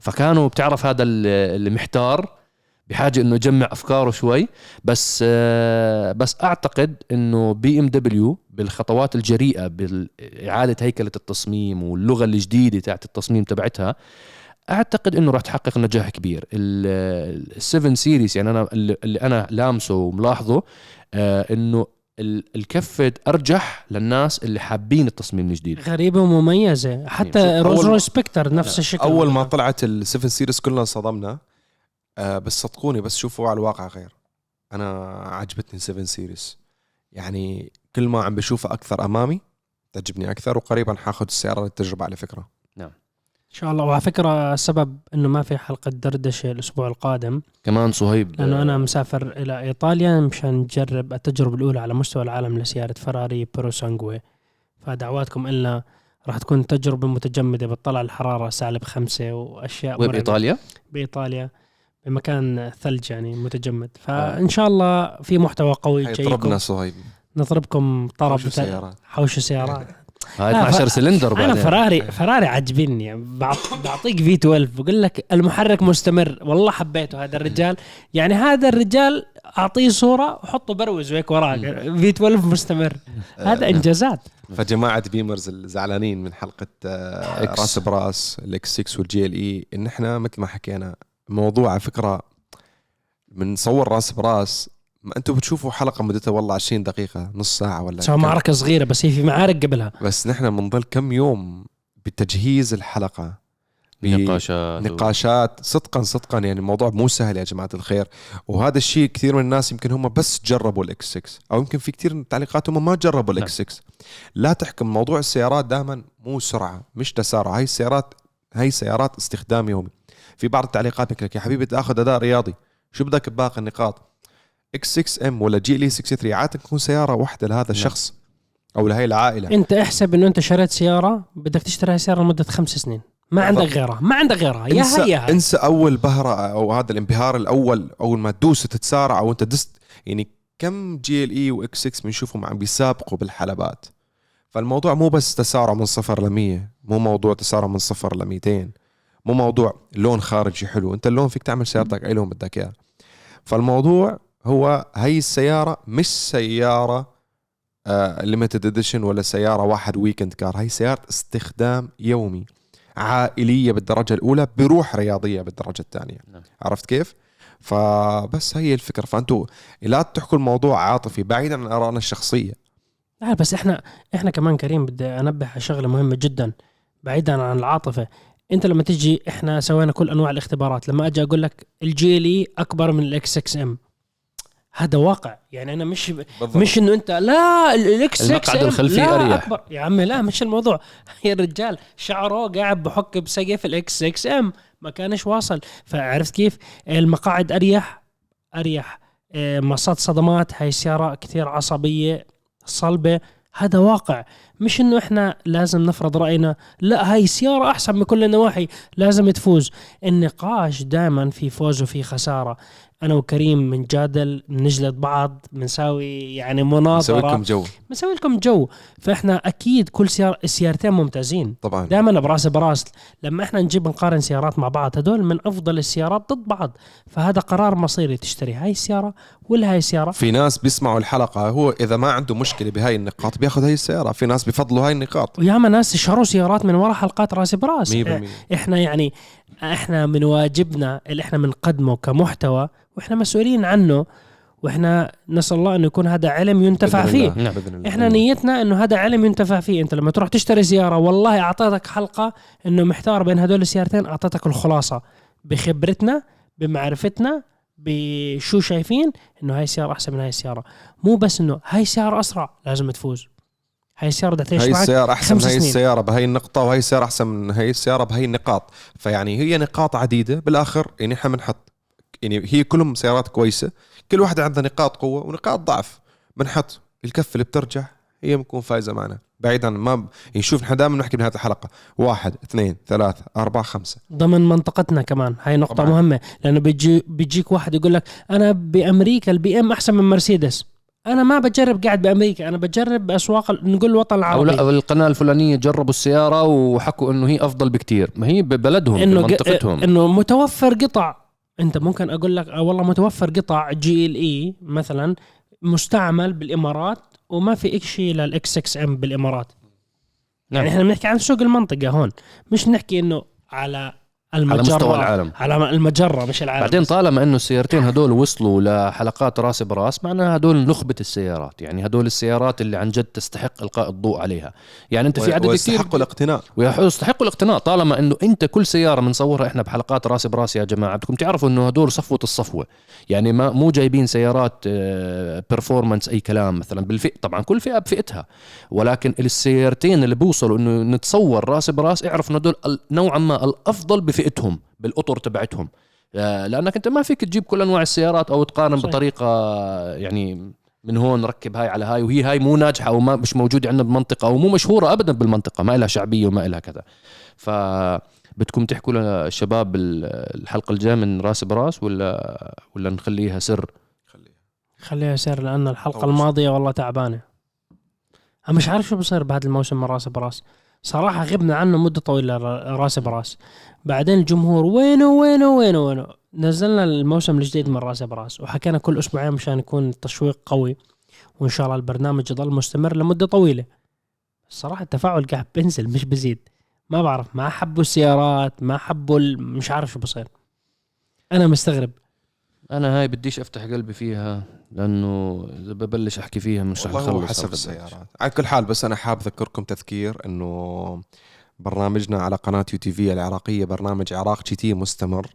فكانوا بتعرف هذا ال- اللي محتار بحاجة إنه يجمع أفكاره شوي. بس آه، بس أعتقد إنه BMW بالخطوات الجريئة باعاده هيكلة التصميم واللغة الجديدة تاعت التصميم تبعتها أعتقد إنه راح تحقق نجاح كبير. ال 7 Series يعني أنا اللي اللي أنا لامسه وملاحظه آه إنه ال- الكفه أرجح للناس اللي حابين التصميم الجديد. غريبة ومميزة. حتى Rolls أول روي ما- Spectre نفس الشكل. أول ما طلعت ال 7 Series كلنا انصدمنا. آه بس صدقوني بس شوفوا على الواقع غير. أنا عجبتني 7 Series يعني كل ما عم بشوفها أكثر أمامي تعجبني أكثر وقريبا حاخذ السيارة للتجربة على فكرة. إن شاء الله. وعلى فكرة السبب إنه ما في حلقة دردشة الأسبوع القادم. كمان صهيب لأنه آه، أنا مسافر إلى إيطاليا مشان نجرب التجربة الأولى على مستوى العالم لسيارة فراري برو سانجوي فدعواتكم إلنا راح تكون تجربة متجمدة بتطلع الحرارة سالب خمسة وأشياء وين. بإيطاليا؟ بإيطاليا. بمكان ثلج يعني متجمد. فإن شاء الله في محتوى قوي جايكم صهيب. نضربكم طرب شو سيارات حوش سيارات هاي آه، 12 ف- سلندر أنا بعدين. فراري فراري عجبني يعني بعط- بعطيك في 12 بقول لك المحرك مستمر. والله حبيته هذا الرجال. يعني هذا الرجال أعطيه صورة وحطه بروز وهيك وراك. في 12 مستمر. هذا إنجازات. فجماعة بيمرز الزعلانين من حلقة آه، إكس. راس براس الاكس 6 والجي ال اي إن إحنا مثل ما حكينا موضوع على فكرة بنصور راس براس ما أنتم بتشوفوا حلقة مدتها والله 20 دقيقة نص ساعة ولا كم. معركة صغيرة بس هي في معارك قبلها. بس نحن بنضل كم يوم بتجهيز الحلقة نقاشات نقاشات صدقا صدقا يعني الموضوع مو سهل يا جماعة الخير. وهذا الشيء كثير من الناس يمكن هم بس جربوا ال X6 أو يمكن في كثير من التعليقات هم ما جربوا ال X6 لا تحكم موضوع السيارات دائما مو سرعة مش تسارع هاي السيارات هاي سيارات استخدام يومي. في بعض التعليقات لك يا حبيبي تأخذ أداء رياضي شو بدك بباقي النقاط؟ X6 M ولا GL 63 عادة تكون سيارة واحدة لهذا الشخص أو لهي العائلة. أنت احسب إنه أنت شريت سيارة بدك تشتري هاي السياره لمدة خمس سنين. ما عندك. غيرها ما عندك غيرها. يا انسى, هي يا هي انسى أول بهرة أو هذا الانبهار الأول أول ما تدوس وتتسارع أو أنت دست. يعني كم GLE و X6 بنشوفهم عم بيسابقوا بالحلبات. فالموضوع مو بس تسارع من صفر ل 100 مو موضوع تسارع من صفر ل 200 مو موضوع لون خارجي حلو. أنت اللون فيك تعمل سيارتك أي لون بدك إياه. فالموضوع هو هي السيارة مش سيارة limited edition ولا سيارة واحد weekend car هي سيارة استخدام يومي عائلية بالدرجة الأولى بروح رياضية بالدرجة الثانية. نعم. عرفت كيف؟ فبس هي الفكرة. فانتوا لا تحكوا الموضوع عاطفي بعيدا عن ارائنا الشخصية. لا بس إحنا إحنا كمان كريم بدي أنبه على شغلة مهمة جدا بعيدا عن العاطفة. أنت لما تجي إحنا سوينا كل أنواع الاختبارات. لما أجي أقول لك ال GLE أكبر من ال X6 M هذا واقع. يعني أنا مش بالضبط. مش إنه انت لا ال X6 المقعد الخلفي لا أريح. أكبر. يا عمي لا مش الموضوع. يا الرجال شعره قاعد بحك بسقف ال X6 M. ما كانش واصل. فعرفت كيف؟ المقاعد أريح أريح. آه، مصات صدمات هاي السياره كثير عصبية صلبة. هذا واقع. مش إنه إحنا لازم نفرض رأينا. لا هاي سيارة أحسن من كل النواحي. لازم تفوز. النقاش دائما في فوز وفي خسارة. أنا وكريم بنجادل بنجلد بعض بنساوي يعني مناظرة. لكم جو. بنسوي لكم جو. فإحنا أكيد كل سيارة السيارتين ممتازين. طبعا. دائما براس براس. لما إحنا نجيب نقارن سيارات مع بعض هدول من أفضل السيارات ضد بعض. فهذا قرار مصيري. تشتري هاي السيارة ولا هاي السيارة؟ في ناس بيسمعوا الحلقة هو إذا ما عنده مشكلة بهاي النقاط بياخذ هاي السيارة. في ناس بيفضلوا هاي النقاط. وياما ناس شروا سيارات من وراء حلقات راس براس. 100% إحنا يعني إحنا من واجبنا اللي إحنا بنقدمه كمحتوى وإحنا مسؤولين عنه وإحنا نسأل الله إنه يكون هذا علم ينتفع بإذن فيه. نعم. بإذن الله. إحنا نيتنا إنه هذا علم ينتفع فيه أنت لما تروح تشتري سياره والله أعطيتك حلقة إنه محتار بين هدول السيارتين أعطيتك الخلاصة بخبرتنا بمعرفتنا بشو شايفين إنه هاي السيارة أحسن من هاي السيارة مو بس إنه هاي السيارة أسرع لازم تفوز هاي السيارة بدها تعيش هاي معك السيارة أحسن من هاي سنين. السيارة بهاي النقطة وهي السيارة أحسن من هاي السيارة بهاي النقاط. فيعني هي نقاط عديدة. بالآخر يعني إحنا بنحط يعني هي كلهم سيارات كويسة. كل واحدة عندها نقاط قوة ونقاط ضعف. بنحط الكفة اللي بترجح هي بنكون فايزة معنا. بعيدا ما ب... يعني شوف نحن دائما بنحكي بنهاية الحلقة. واحد اثنين ثلاثة أربعة خمسة. ضمن منطقتنا كمان. هاي نقطة طبعاً. مهمة لأنه بيجي بيجيك واحد يقول لك أنا بأمريكا ال BM أحسن من مرسيدس. أنا ما بجرب قاعد بأمريكا أنا بجرب بأسواق ال- نقول الوطن أو العربي. لا أو القناة الفلانية جربوا السيارة وحكوا إنه هي أفضل بكتير. ما هي ببلدهم إنه ق- بمنطقتهم إنه متوفر قطع. أنت ممكن أقول لك والله متوفر قطع GLE مثلا مستعمل بالإمارات وما في شيء للاكس 6 إم بالإمارات. نعم. يعني إحنا بنحكي عن سوق المنطقة هون. مش نحكي إنه على المجره على مستوى العالم. على المجرة مش العالم بعدين. طالما إنه السيارتين هدول وصلوا لحلقات راس براس معناها هدول نخبة السيارات. يعني هدول السيارات اللي عن جد تستحق إلقاء الضوء عليها. يعني أنت في عدد كثير ويستحقوا الاقتناء. ويستحقوا الاقتناء. طالما إنه أنت كل سيارة بنصورها إحنا بحلقات راس براس يا جماعة بدكم تعرفوا إنه هدول صفوة الصفوة. يعني ما مو جايبين سيارات performance أي كلام مثلا. بالفئه طبعا كل فئة بفئتها. ولكن السيارتين اللي بيوصلوا إنه نتصور راس براس اعرف انه هدول نوعا ما الأفضل بفئتهم بالأطر تبعتهم. آه، لأنك أنت ما فيك تجيب كل أنواع السيارات أو تقارن صحيح. بطريقة يعني من هون ركب هاي على هاي وهي هاي مو ناجحة أو ما مش موجودة عندنا بالمنطقة أو مو مشهورة ابدا بالمنطقة ما لها شعبية وما لها كذا. ف بدكم تحكوا للشباب ال- الحلقة الجاية من راس براس ولا ولا نخليها سر؟ خليها. سر لأن الحلقة. الماضية والله تعبانة. أنا مش عارف شو بصير بهذا الموسم من راس براس. صراحة غبنا عنه مدة طويلة ر- راس براس. بعدين الجمهور وينه وينه وينه وينه. نزلنا الموسم الجديد من راس براس وحكينا كل أسبوعين مشان يكون التشويق قوي وإن شاء الله البرنامج يضل مستمر لمدة طويلة. الصراحه التفاعل قاعد بينزل مش بزيد ما بعرف ما حبوا السيارات ما حبوا مش عارف شو بصير. أنا مستغرب. أنا هاي بديش أفتح قلبي فيها لأنه إذا ببلش أحكي فيها مش رح أخلص حسب. السيارات. على كل حال بس أنا حاب أذكركم تذكير إنه برنامجنا على قناة UTV العراقية برنامج عراق GT مستمر.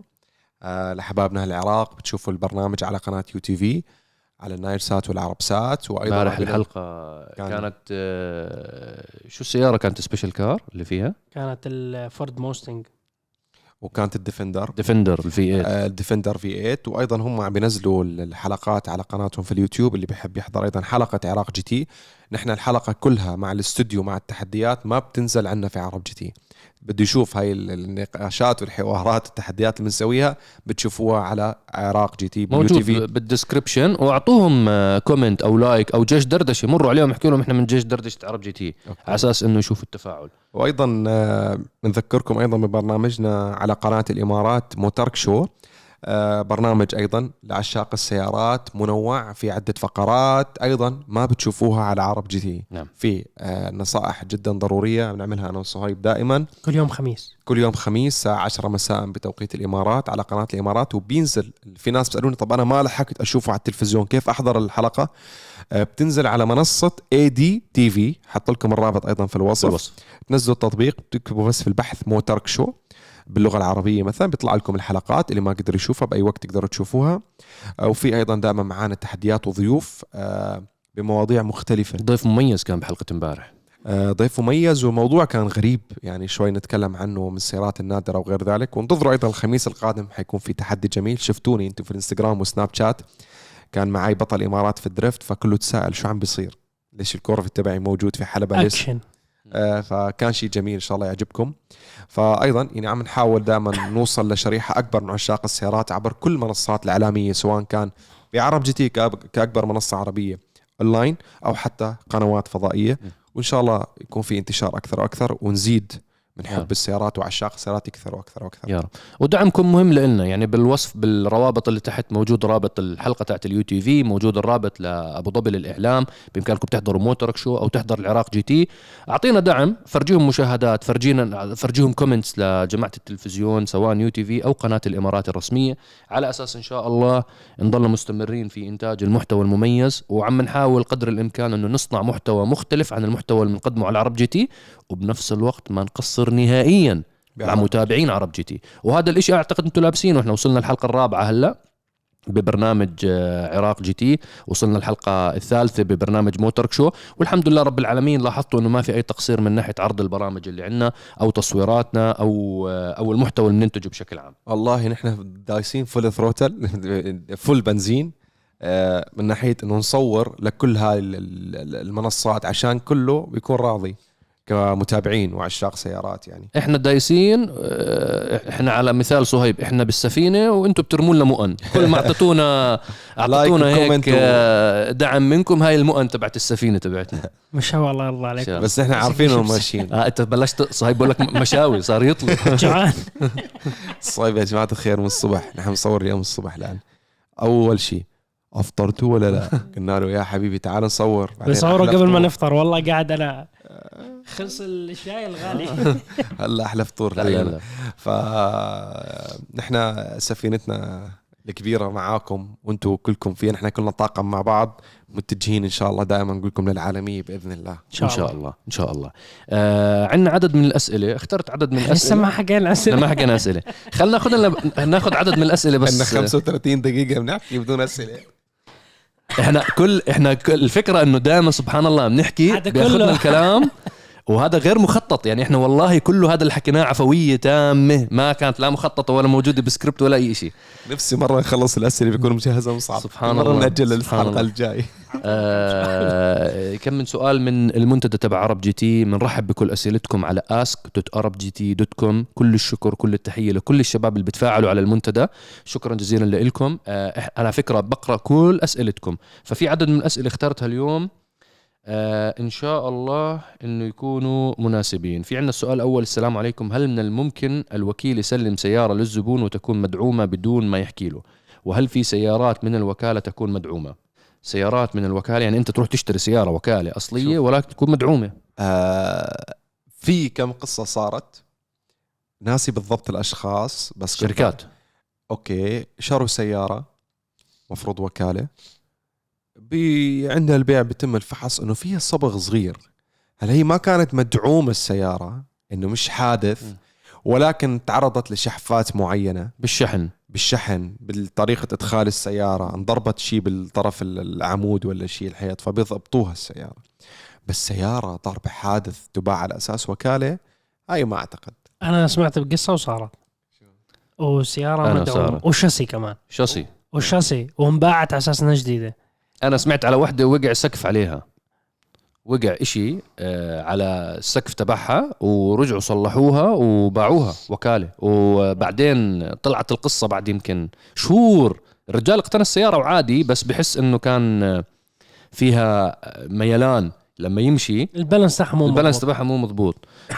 آه لحبابنا العراق بتشوفوا البرنامج على قناة UTV على النايل سات والعرب سات وأيضا امبارح الحلقة كان- كانت آه، شو السيارة كانت؟ special car اللي فيها؟ كانت ال Ford Mustang وكانت ال Defender. Defender ال V8 آه، ال Defender V8 وأيضا هم عم بينزلوا الحلقات على قناتهم في اليوتيوب اللي بيحب يحضر أيضا حلقة عراق GT. نحن الحلقة كلها مع الاستوديو مع التحديات ما بتنزل عنا في عرب GT. بده يشوف هاي ال- النقاشات والحوارات والتحديات اللي بنسويها بتشوفوها على عراق GT موجود في. بال description واعطوهم آه، comment أو like أو جيش دردشة. مروا عليهم احكوا لهم إحنا من جيش دردشة عرب GT. على أساس إنه يشوفوا التفاعل. وأيضا آه، بنذكركم أيضا ببرنامجنا على قناة الإمارات موترك شو. برنامج أيضا لعشاق السيارات منوع في عدة فقرات أيضا ما بتشوفوها على عرب GT. نعم. في آه، نصائح جدا ضرورية بنعملها أنا وصهيب دائما. كل يوم خميس. كل يوم خميس الساعة 10 مساء بتوقيت الإمارات على قناة الإمارات وبينزل في ناس بيسألوني طب أنا ما لحقت أشوفه على التلفزيون كيف أحضر الحلقة؟ آه، بتنزل على منصة اي دي تي في حط لكم الرابط أيضا في الوصف. بالوصف تنزلوا التطبيق بتكتبوا بس في البحث موترك شو. باللغة العربية مثلا بيطلع لكم الحلقات اللي ما قدر يشوفها بأي وقت تقدروا تشوفوها. وفي أيضا دائما معانا تحديات وضيوف آه، بمواضيع مختلفة. ضيف مميز كان بحلقة امبارح. آه، ضيف مميز والموضوع كان غريب يعني شوي نتكلم عنه من السيارات النادرة وغير ذلك. وانتظروا أيضا الخميس القادم حيكون في تحدي جميل. شفتوني أنتم في الانستغرام وسناب شات. كان معي بطل إمارات في ال drift فكله تساءل شو عم بيصير؟ ليش ال Corvette تبعي موجود في حلبة؟ ليش؟ اكشن آه، فكان شيء جميل إن شاء الله يعجبكم. فايضا يعني عم نحاول دائما نوصل لشريحة أكبر من عشاق السيارات عبر كل المنصات الإعلامية سواء كان بعرب GT كأكبر منصة عربية أونلاين أو حتى قنوات فضائية. وإن شاء الله يكون في انتشار أكثر وأكثر ونزيد من حب. السيارات وعشاق السيارات يكثر وأكثر وأكثر. يا رب. ودعمكم مهم لنا يعني بالوصف بالروابط اللي تحت موجود رابط الحلقة تاعت ال UTV موجود الرابط لأبو ظبي للإعلام بإمكانكم تحضروا موتورك شو أو تحضر العراق GT. أعطينا دعم فرجيهم مشاهدات فرجينا فرجيهم comments لجماعة التلفزيون سواء UTV أو قناة الإمارات الرسمية على أساس إن شاء الله نضل مستمرين في إنتاج المحتوى المميز وعم نحاول قدر الإمكان إنه نصنع محتوى مختلف عن المحتوى اللي بنقدمه على العرب GT وبنفس الوقت ما نقصر نهائيا مع. متابعين عرب GT. وهذا الإشي أعتقد أنتم لامسينه. إحنا وصلنا الحلقة الرابعة هلأ ببرنامج آه، عراق GT. وصلنا الحلقة الثالثة ببرنامج موتورك شو. والحمد لله رب العالمين لاحظتوا إنه ما في أي تقصير من ناحية عرض البرامج اللي عندنا أو تصويراتنا أو آه، أو المحتوى اللي بننتجه بشكل عام. والله نحن دايسين full throttle full بنزين آه، من ناحية إنه نصور لكل هاي ال- ال- المنصات عشان كله بيكون راضي. كمتابعين وعشاق سيارات يعني. إحنا دايسين آه، إحنا على مثال صهيب إحنا بالسفينة وأنتم بترموا لنا مؤن كل ما اعطيتونا أعطيتونا هيك آه، دعم منكم هاي المؤن تبعت السفينة تبعتنا. ما شاء الله الله عليك بس نحن عارفين انهم ماشيين. آه إنت بلشت صهيب بقول لك مشاوي صار يطلع. جوعان. طيب يا جماعة الخير من الصبح. نحن نصور اليوم الصبح الآن. أول شيء أفطرتوا ولا لا؟ قلنا له يا حبيبي تعال نصور. أحلى قبل ما. نفطر والله قاعد أنا خلص الشاي الغالي هلا أحلى فطور لا لا لعيوننا. لا فنحن سفينتنا الكبيرة معاكم وأنتم كلكم فيها. نحن كلنا طاقم مع بعض متجهين إن شاء الله دائما نقول لكم للعالمية بإذن الله. إن شاء الله. إن شاء الله. آه عندنا عدد من الأسئلة. اخترت عدد من لسه الأسئلة. ما حكينا الأسئلة. ما حكينا اسئله خلينا ناخذ لنا ناخذ عدد من الأسئلة عندنا بس 35 دقيقة بنحكي بدون أسئلة. إحنا كل إحنا كل الفكرة إنه دائما سبحان الله بنحكي بياخذنا. الكلام وهذا غير مخطط. يعني إحنا والله كله هذا اللي حكيناه عفوية تامة ما كانت لا مخططة ولا موجودة بسكريبت ولا أي شيء نفسي مرة نخلص الأسئلة بيكون مجهزة ومصعب سبحان مرة الله. نأجل الحلقة. الجاي. آه كم من سؤال من المنتدى تبع عرب جي تي. بنرحب بكل أسئلتكم على ask.arabgt.com كل الشكر كل التحية لكل الشباب اللي بتفاعلوا على المنتدى. شكرا جزيلا لكم آه على فكرة بقرأ كل أسئلتكم. ففي عدد من الأسئلة اخترتها اليوم. آه إن شاء الله إنه يكونوا مناسبين. في عندنا السؤال الأول السلام عليكم. هل من الممكن الوكيل يسلم سيارة للزبون وتكون مدعومة بدون ما يحكي له؟ وهل في سيارات من الوكالة تكون مدعومة؟ سيارات من الوكالة يعني أنت تروح تشتري سيارة وكالة أصلية شوف. ولكن تكون مدعومة. آه في كم قصة صارت؟ ناسي بالضبط الأشخاص بس شركات. أوكي. شروا سيارة مفروض وكالة. بي عند البيع بيتم الفحص إنه فيها صبغ صغير. هل هي ما كانت مدعومة السيارة إنه مش حادث م. ولكن تعرضت لشحفات معينة؟ بالشحن. بالشحن بطريقه إدخال السيارة انضربت شيء بالطرف ال- العمود ولا شيء الحيط فبيضبطوها السيارة. بس سيارة ضرب حادث تباع على أساس وكالة هاي ما أعتقد. أنا سمعت بقصة وصارت. وسياره مدعومة. وشاسي كمان. شاصي والشاسي وانباعت على أساس إنها جديدة. أنا سمعت على وحدة وقع سقف عليها. وقع إشي آه، على السقف تبعها ورجعوا صلحوها وباعوها وكالة. وبعدين طلعت القصة بعد يمكن شهور. الرجال اقتنى السيارة وعادي بس بحس إنه كان فيها ميلان. لما يمشي البالانس تاعها مو البالانس. تبعها مو مضبوط.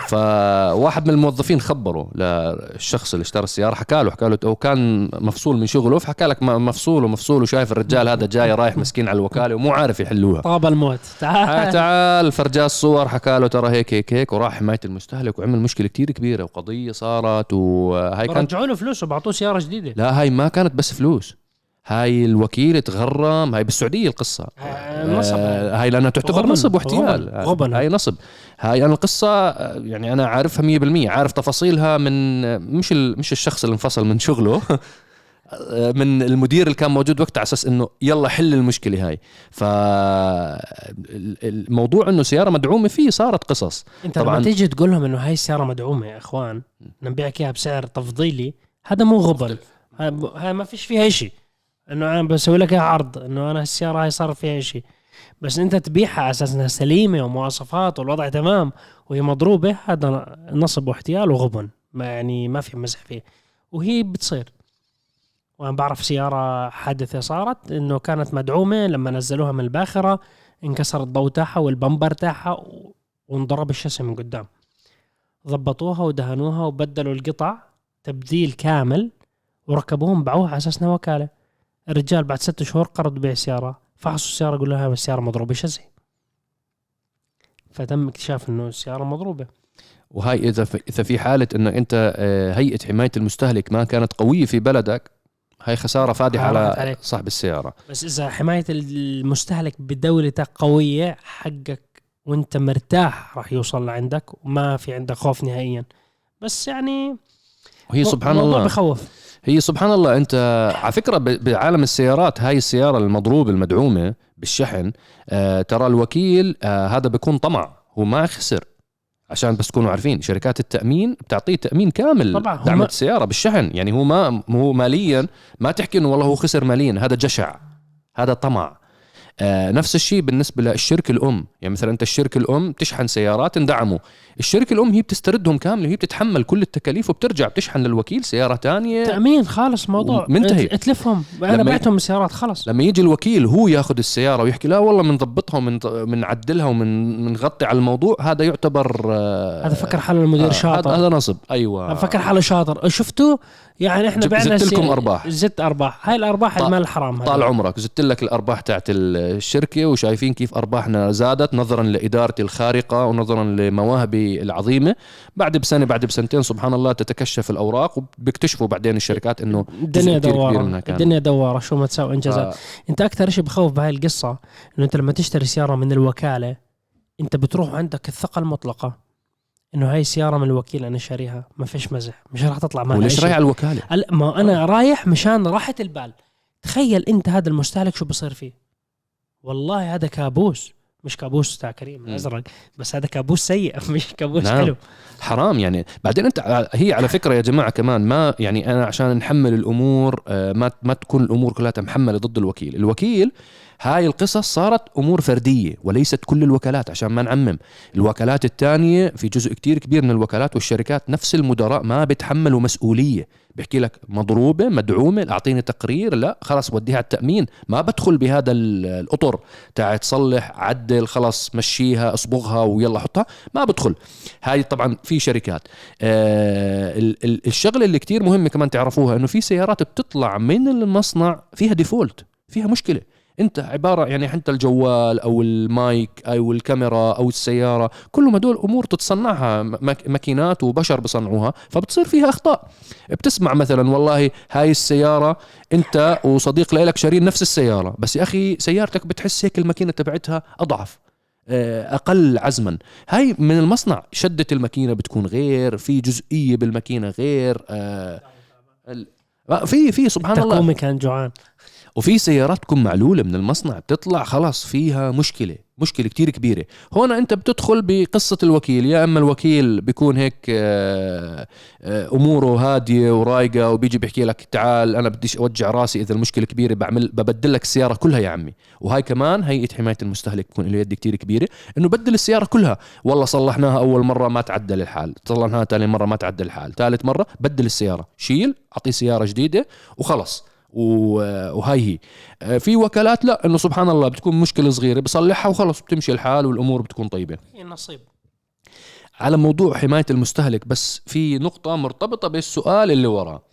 فواحد من الموظفين خبره للشخص اللي اشترى السيارة حكى له حكى له كان مفصول من شغله فحكى لك مفصول ومفصول وشايف الرجال هذا جاي رايح مسكين على الوكالة ومو عارف يحلوها. طاب الموت. آه، تعال تعال فرجاه الصور حكى له ترى هيك هيك هيك وراح حماية المستهلك وعمل مشكلة كتير كبيرة وقضية صارت وهاي كانت رجعوا له فلوس وبعطوه سيارة جديدة. لا هاي ما كانت بس فلوس. هاي الوكيل تغرم هاي بالسعودية القصة نصب. آه، هاي لأنها تعتبر غبن. نصب واحتيال غبن. هاي نصب هاي أنا القصة آه، يعني أنا عارفها 100% عارف تفاصيلها من آه، مش ال- مش الشخص اللي انفصل من شغله من المدير اللي كان موجود وقتها على أساس إنه يلا حل المشكلة هاي فالموضوع إنه سيارة مدعومة فيه صارت قصص أنت طبعاً. لما تيجي تقول لهم إنه هاي السيارة مدعومة يا إخوان نبيعك إياها بسعر تفضيلي هذا مو غبن هاي ما فيش فيها شيء إنه أنا بسوي لك عرض إنه أنا السياره هاي صار فيها شيء بس أنت تبيعها على أساس إنها سليمة ومواصفات والوضع تمام وهي مضروبة هذا نصب واحتيال وغبن. ما يعني ما في مزح فيه. وهي بتصير. وأنا بعرف سيارة حادثة صارت إنه كانت مدعومة لما نزلوها من الباخرة انكسر الضوء تاعها والبمبر تاعها وانضرب الشاسي من قدام. ضبطوها ودهنوها وبدلوا القطع تبديل كامل وركبوهم باعوها على أساس إنها وكالة. الرجال بعد ست شهور قرر بيع السياره فحصوا السيارة قالوا لها السيارة مضروبة شاسي فتم اكتشاف إنه السيارة مضروبة. وهاي إذا إذا في حالة إنه أنت آه، هيئة حماية المستهلك ما كانت قوية في بلدك هاي خسارة فادحة على عليك. صاحب السيارة. بس إذا حماية المستهلك بدولتك قوية حقك وأنت مرتاح راح يوصل لعندك وما في عندك خوف نهائيا. بس يعني وهي سبحان الله. بخوف. هي سبحان الله أنت على فكرة بعالم السيارات هاي السيارة المضروبة المدعومة بالشحن آه ترى الوكيل آه هذا بيكون طمع هو ما خسر عشان بس تكونوا عارفين شركات التأمين بتعطيه تأمين كامل طبعاً، دعم السيارة بالشحن يعني هو ما هو ماليا ما تحكي إنه والله هو خسر ماليا هذا جشع هذا طمع. نفس الشيء بالنسبة للشركه الأم. يعني مثلا أنت الشركة الأم تشحن سيارات اندعموا الشركة الأم هي بتستردهم كاملة هي بتتحمل كل التكاليف وبترجع بتشحن للوكيل سيارة تانية. تأمين خالص موضوع. منتهي. ات- اتلفهم أنا بعتهم السيارات خلص لما يجي الوكيل هو ياخذ السيارة ويحكي لا والله بنضبطها ومن بنعدلها ومن بنغطي على الموضوع هذا يعتبر آه، هذا فكر حاله المدير آه، شاطر. هذا نصب. أيوه. فكر حاله شاطر. شفتوا يعني إحنا بعنا زدت لكم أرباح. زدت أرباح. هاي الأرباح طال- المال الحرام طال عمرك. زدت لك الأرباح تاعت الشركة وشايفين كيف أرباحنا زادت نظرا لإدارتي الخارقة ونظرا لمواهبي العظيمة. بعد بسنة بعد بسنتين سبحان الله تتكشف الأوراق وبيكتشفوا بعدين الشركات إنه الدنيا دوارة. الدنيا دوارة. شو ما تساوي انجازات آه، إنت أكثر شيء بخوف بهاي القصة إنه أنت لما تشتري سيارة من الوكالة إنت بتروح عندك الثقة المطلقة. إنه هاي السياره من الوكيل أنا شاريها ما فيش مزح مش راح تطلع معها وليش. رايح على الوكالة ما أنا رايح مشان راحة البال تخيل أنت هذا المستهلك شو بصير فيه والله هذا كابوس مش كابوس تاع كريم. الأزرق بس هذا كابوس سيء مش كابوس نعم. حلو حرام يعني بعدين أنت هي على فكرة يا جماعة كمان ما يعني أنا عشان نحمل الأمور آه، ما ما تكون الأمور كلها محمله ضد الوكيل الوكيل هاي القصص صارت أمور فردية وليست كل الوكالات عشان ما نعمم. الوكالات الثانية في جزء كتير كبير من الوكالات والشركات نفس المدراء ما بيتحملوا مسؤولية. بيحكي لك مضروبة مدعومة أعطيني تقرير لا خلاص وديها على التأمين. ما بدخل بهذا ال- الأطر تاع تصلح عدل خلاص مشيها أصبغها ويلا حطها ما بدخل. هاي طبعا في شركات. آه ال- ال- الشغلة اللي كتير مهمة كمان تعرفوها إنه في سيارات بتطلع من المصنع فيها ديفولت فيها مشكلة. انت عبارة يعني حتى الجوال أو المايك أو الكاميرا أو السيارة كلهم هدول أمور تتصنعها ماكينات وبشر بصنعوها فبتصير فيها أخطاء. بتسمع مثلا والله هاي السيارة أنت وصديق لك شارين نفس السيارة بس يا أخي سيارتك بتحس هيك الماكينة تبعتها أضعف آه، أقل عزما. هاي من المصنع شدة الماكينة بتكون غير في جزئية بالماكينة غير آه، آه، في في سبحان الله. كان جوعان. وفي سيارات تكون معلولة من المصنع بتطلع خلاص فيها مشكلة مشكلة كتير كبيرة. هون أنت بتدخل بقصة الوكيل يا أما الوكيل بيكون هيك آه، آه، أموره هادية ورايقة وبيجي بيحكي لك تعال أنا بديش أوجع راسي إذا المشكلة كبيرة بعمل ببدل لك السيارة كلها يا عمي. وهاي كمان هيئه حماية المستهلك بكون له يد كتير كبيرة إنه بدل السيارة كلها. والله صلحناها أول مرة ما تعدل الحال صلحناها ثاني مرة ما تعدل الحال ثالث مرة بدل السيارة شيل أعطيه سيارة جديدة وخلص. وهاي هي. آه، في وكالات لا إنه سبحان الله بتكون مشكلة صغيرة بصلحها وخلص بتمشي الحال والأمور بتكون طيبة. نصيب على موضوع حماية المستهلك بس في نقطة مرتبطة بالسؤال اللي وراه.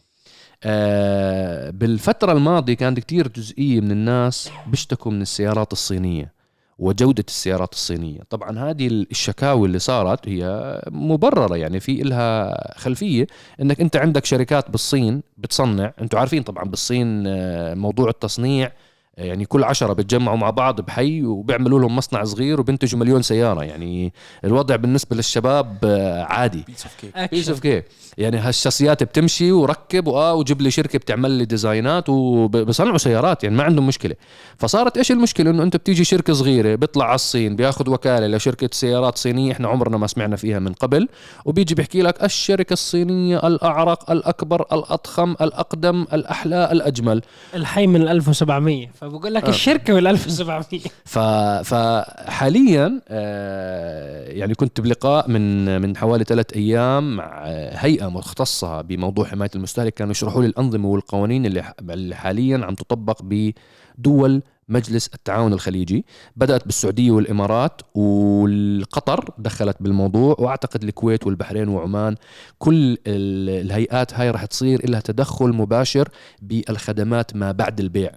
آه، بالفترة الماضية كانت كتير جزئية من الناس بيشتكوا من السيارات الصينية. وجودة السيارات الصينية. طبعا هذه الشكاوي اللي صارت هي مبررة يعني في إلها خلفية إنك أنت عندك شركات بالصين بتصنع. أنتوا عارفين طبعا بالصين آه، موضوع التصنيع يعني كل عشرة بتجمعوا مع بعض بحي وبيعملوا لهم مصنع صغير وبينتجوا مليون سيارة. يعني الوضع بالنسبة للشباب آه، عادي. piece of cake piece of cake يعني هالشاسيات بتمشي وركب واه وجيب لي شركة بتعمل لي design ات وبصنعوا سيارات يعني ما عندهم مشكلة. فصارت إيش المشكلة؟ إنه أنت بتيجي شركة صغيرة بيطلع على الصين بياخذ وكالة لشركة سيارات صينية إحنا عمرنا ما سمعنا فيها من قبل وبيجي بيحكي لك الشركة الصينية الأعرق الأكبر الأضخم الأقدم الأحلى الأجمل. الحي من 1700 فبقول لك آه. الشركة من 1700 ف... فحاليا آه، يعني كنت بلقاء من من حوالي ثلاث أيام مع هيئة مختصة بموضوع حماية المستهلك. كانوا يشرحوا لي الأنظمة والقوانين اللي حاليا عم تطبق بدول مجلس التعاون الخليجي. بدأت بالسعودية والإمارات والقطر دخلت بالموضوع وأعتقد الكويت والبحرين وعمان. كل ال- الهيئات هاي راح تصير لها تدخل مباشر بالخدمات ما بعد البيع.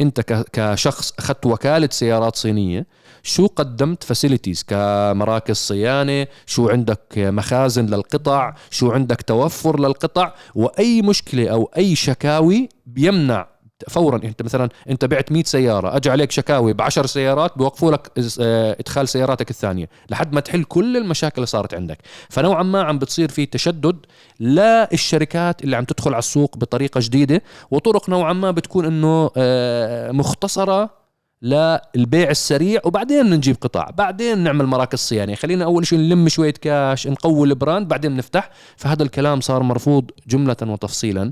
انت كشخص أخذت وكالة سيارات صينية شو قدمت facilities كمراكز صيانة شو عندك مخازن للقطع شو عندك توفر للقطع؟ وأي مشكلة أو أي شكاوي بيمنع فورا أنت مثلا أنت بعت 100 سيارة اجى عليك شكاوي ب 10 سيارات بوقفوا لك آه، إدخال سياراتك الثانية لحد ما تحل كل المشاكل اللي صارت عندك. فنوعا ما عم بتصير في تشدد للشركات اللي عم تدخل على السوق بطريقة جديدة وطرق نوعا ما بتكون إنه آه، مختصرة للبيع السريع وبعدين نجيب قطع بعدين نعمل مراكز صيانة. خلينا أول شيء نلم شوية كاش نقوي البراند بعدين نفتح. فهذا الكلام صار مرفوض جملة وتفصيلا.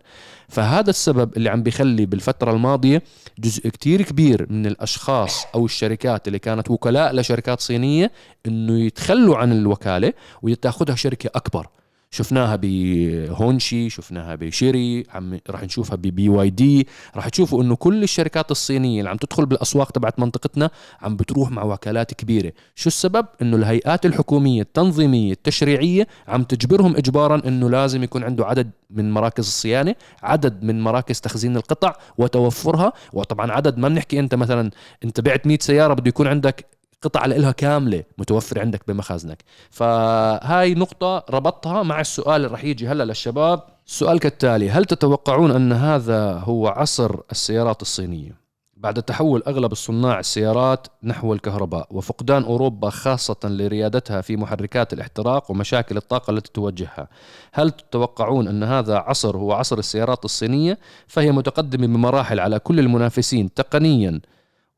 فهذا السبب اللي عم بيخلي بالفترة الماضية جزء كتير كبير من الأشخاص أو الشركات اللي كانت وكلاء لشركات صينية إنه يتخلوا عن الوكالة وتاخذها شركة أكبر. شفناها بهونشي شفناها بشيري عم راح نشوفها ببي واي دي. راح تشوفوا إنه كل الشركات الصينية اللي عم تدخل بالأسواق تبعت منطقتنا عم بتروح مع وكالات كبيرة. شو السبب؟ إنه الهيئات الحكومية التنظيمية التشريعية عم تجبرهم اجبارا إنه لازم يكون عنده عدد من مراكز الصيانة عدد من مراكز تخزين القطع وتوفرها. وطبعا عدد ما بنحكي أنت مثلا أنت بعت 100 سيارة بده يكون عندك قطع لها كاملة متوفرة عندك بمخازنك. فهاي نقطة ربطتها مع السؤال اللي رح يجي هلا للشباب. السؤال كالتالي هل تتوقعون أن هذا هو عصر السيارات الصينية؟ بعد تحول أغلب الصناع السيارات نحو الكهرباء وفقدان أوروبا خاصة لريادتها في محركات الاحتراق ومشاكل الطاقة التي تواجهها هل تتوقعون أن هذا عصر هو عصر السيارات الصينية؟ فهي متقدمة بمراحل على كل المنافسين تقنيا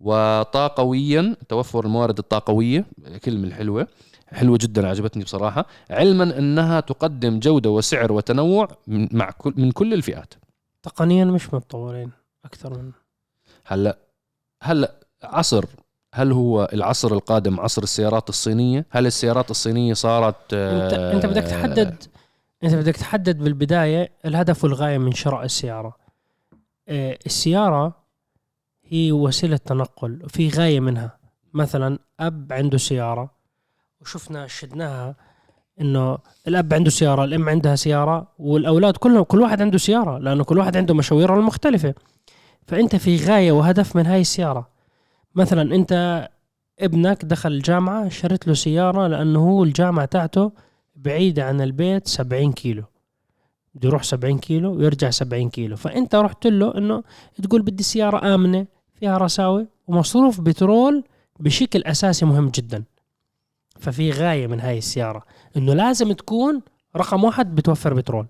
وطاقويا توفر الموارد الطاقوية كلمة الحلوة. حلوة جدا عجبتني بصراحة. علما أنها تقدم جودة وسعر وتنوع من, مع كل من كل الفئات. تقنيا مش متطورين أكثر من هلأ هلأ عصر. هل هو العصر القادم عصر السيارات الصينية؟ هل السيارات الصينية صارت انت أنت بدك تحدد أنت بدك تحدد بالبداية الهدف والغاية من شراء السيارة. آه، السيارة هي وسيلة تنقل وفي غاية منها. مثلا أب عنده سيارة وشفنا شدناها إنه الأب عنده سيارة الأم عندها سيارة والأولاد كلهم كل واحد عنده سيارة لأنه كل واحد عنده مشاويره المختلفة. فأنت في غاية وهدف من هاي السيارة. مثلا أنت ابنك دخل الجامعة شريت له سيارة لأنه هو الجامعة تاعته بعيدة عن البيت 70 كيلو. بده يروح 70 كيلو ويرجع 70 كيلو. فأنت رحت له إنه تقول بدي سيارة آمنة فيها رساوي ومصروف بترول بشكل أساسي مهم جدا. ففي غاية من هاي السيارة إنه لازم تكون رقم واحد بتوفر بترول.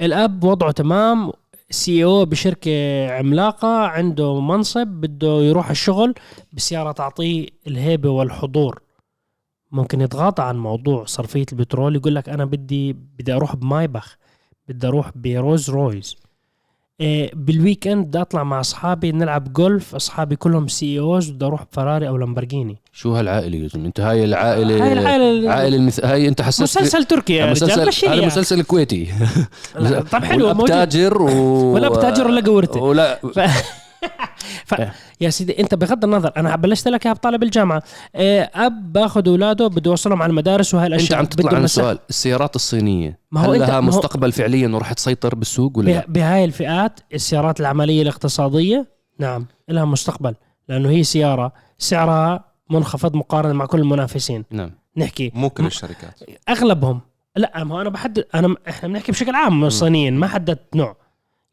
الأب وضعه تمام سي أو بشركة عملاقة عنده منصب بده يروح الشغل بسيارة تعطيه الهيبة والحضور. ممكن يتغاضى عن موضوع صرفية البترول يقول لك أنا بدي بدي أروح ب Maybach بدي أروح ب Rolls Royce إيه بال weekend بدي أطلع مع أصحابي نلعب جولف أصحابي كلهم CEOs بدي أروح بفراري أو لامبرجيني شو هالعائلة يا زلمة؟ أنت هاي العائله هاي العائلة عائلة المث... هاي أنت حسست مسلسل تركي يا مسلسل مشي هذا لي مسلسل كويتي. طب حلو تاجر و... ولا بتاجر ولا قورتي ولا ف... ف... يا سيدي أنت بغض النظر أنا بلشت لك اياها بطالب الجامعة. إيه، أب باخذ أولاده بده يوصلهم على المدارس وهاي أنت الاشياء عم تطلع عن مسا- السؤال السيارات الصينية ما هو هل لها ما هو- مستقبل فعليا وراح تسيطر بالسوق ولا لا؟ بهاي الفئات السيارات العملية الاقتصادية نعم لها مستقبل لأنه هي سيارة سعرها منخفض مقارنة مع كل المنافسين. نعم. نحكي. مو كل الشركات. أغلبهم. لا ما هو أنا بحدد أنا إحنا بنحكي بشكل عام الصينيين ما حددت نوع.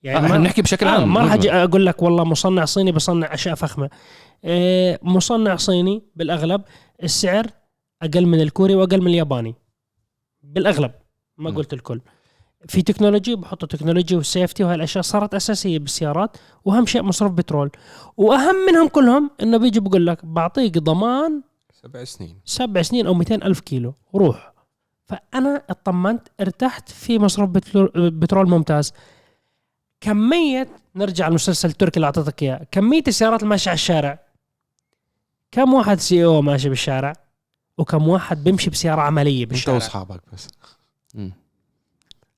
يعني إحنا بنحكي بشكل آه عام ما راح أجي أقول لك والله مصنع صيني بصنع أشياء فخمة. إيه مصنع صيني بالأغلب السعر أقل من الكوري وأقل من الياباني. بالأغلب ما م. قلت الكل. في technology بحطوا technology وال safety وهي الأشياء صارت أساسية بالسيارات وأهم شيء مصروف بترول. وأهم منهم كلهم إنه بيجي بقول لك بعطيك ضمان سبع سنين. سبع سنين أو 200 ألف كيلو روح. فأنا اطمنت ارتحت في مصروف بترول ممتاز. كمية نرجع المسلسل التركي اللي أعطيتك إياه. كمية السيارات الماشيه على الشارع. كم واحد CEO ماشي بالشارع؟ وكم واحد بيمشي بسيارة عملية أنت بالشارع؟ وأصحابك بس. مم.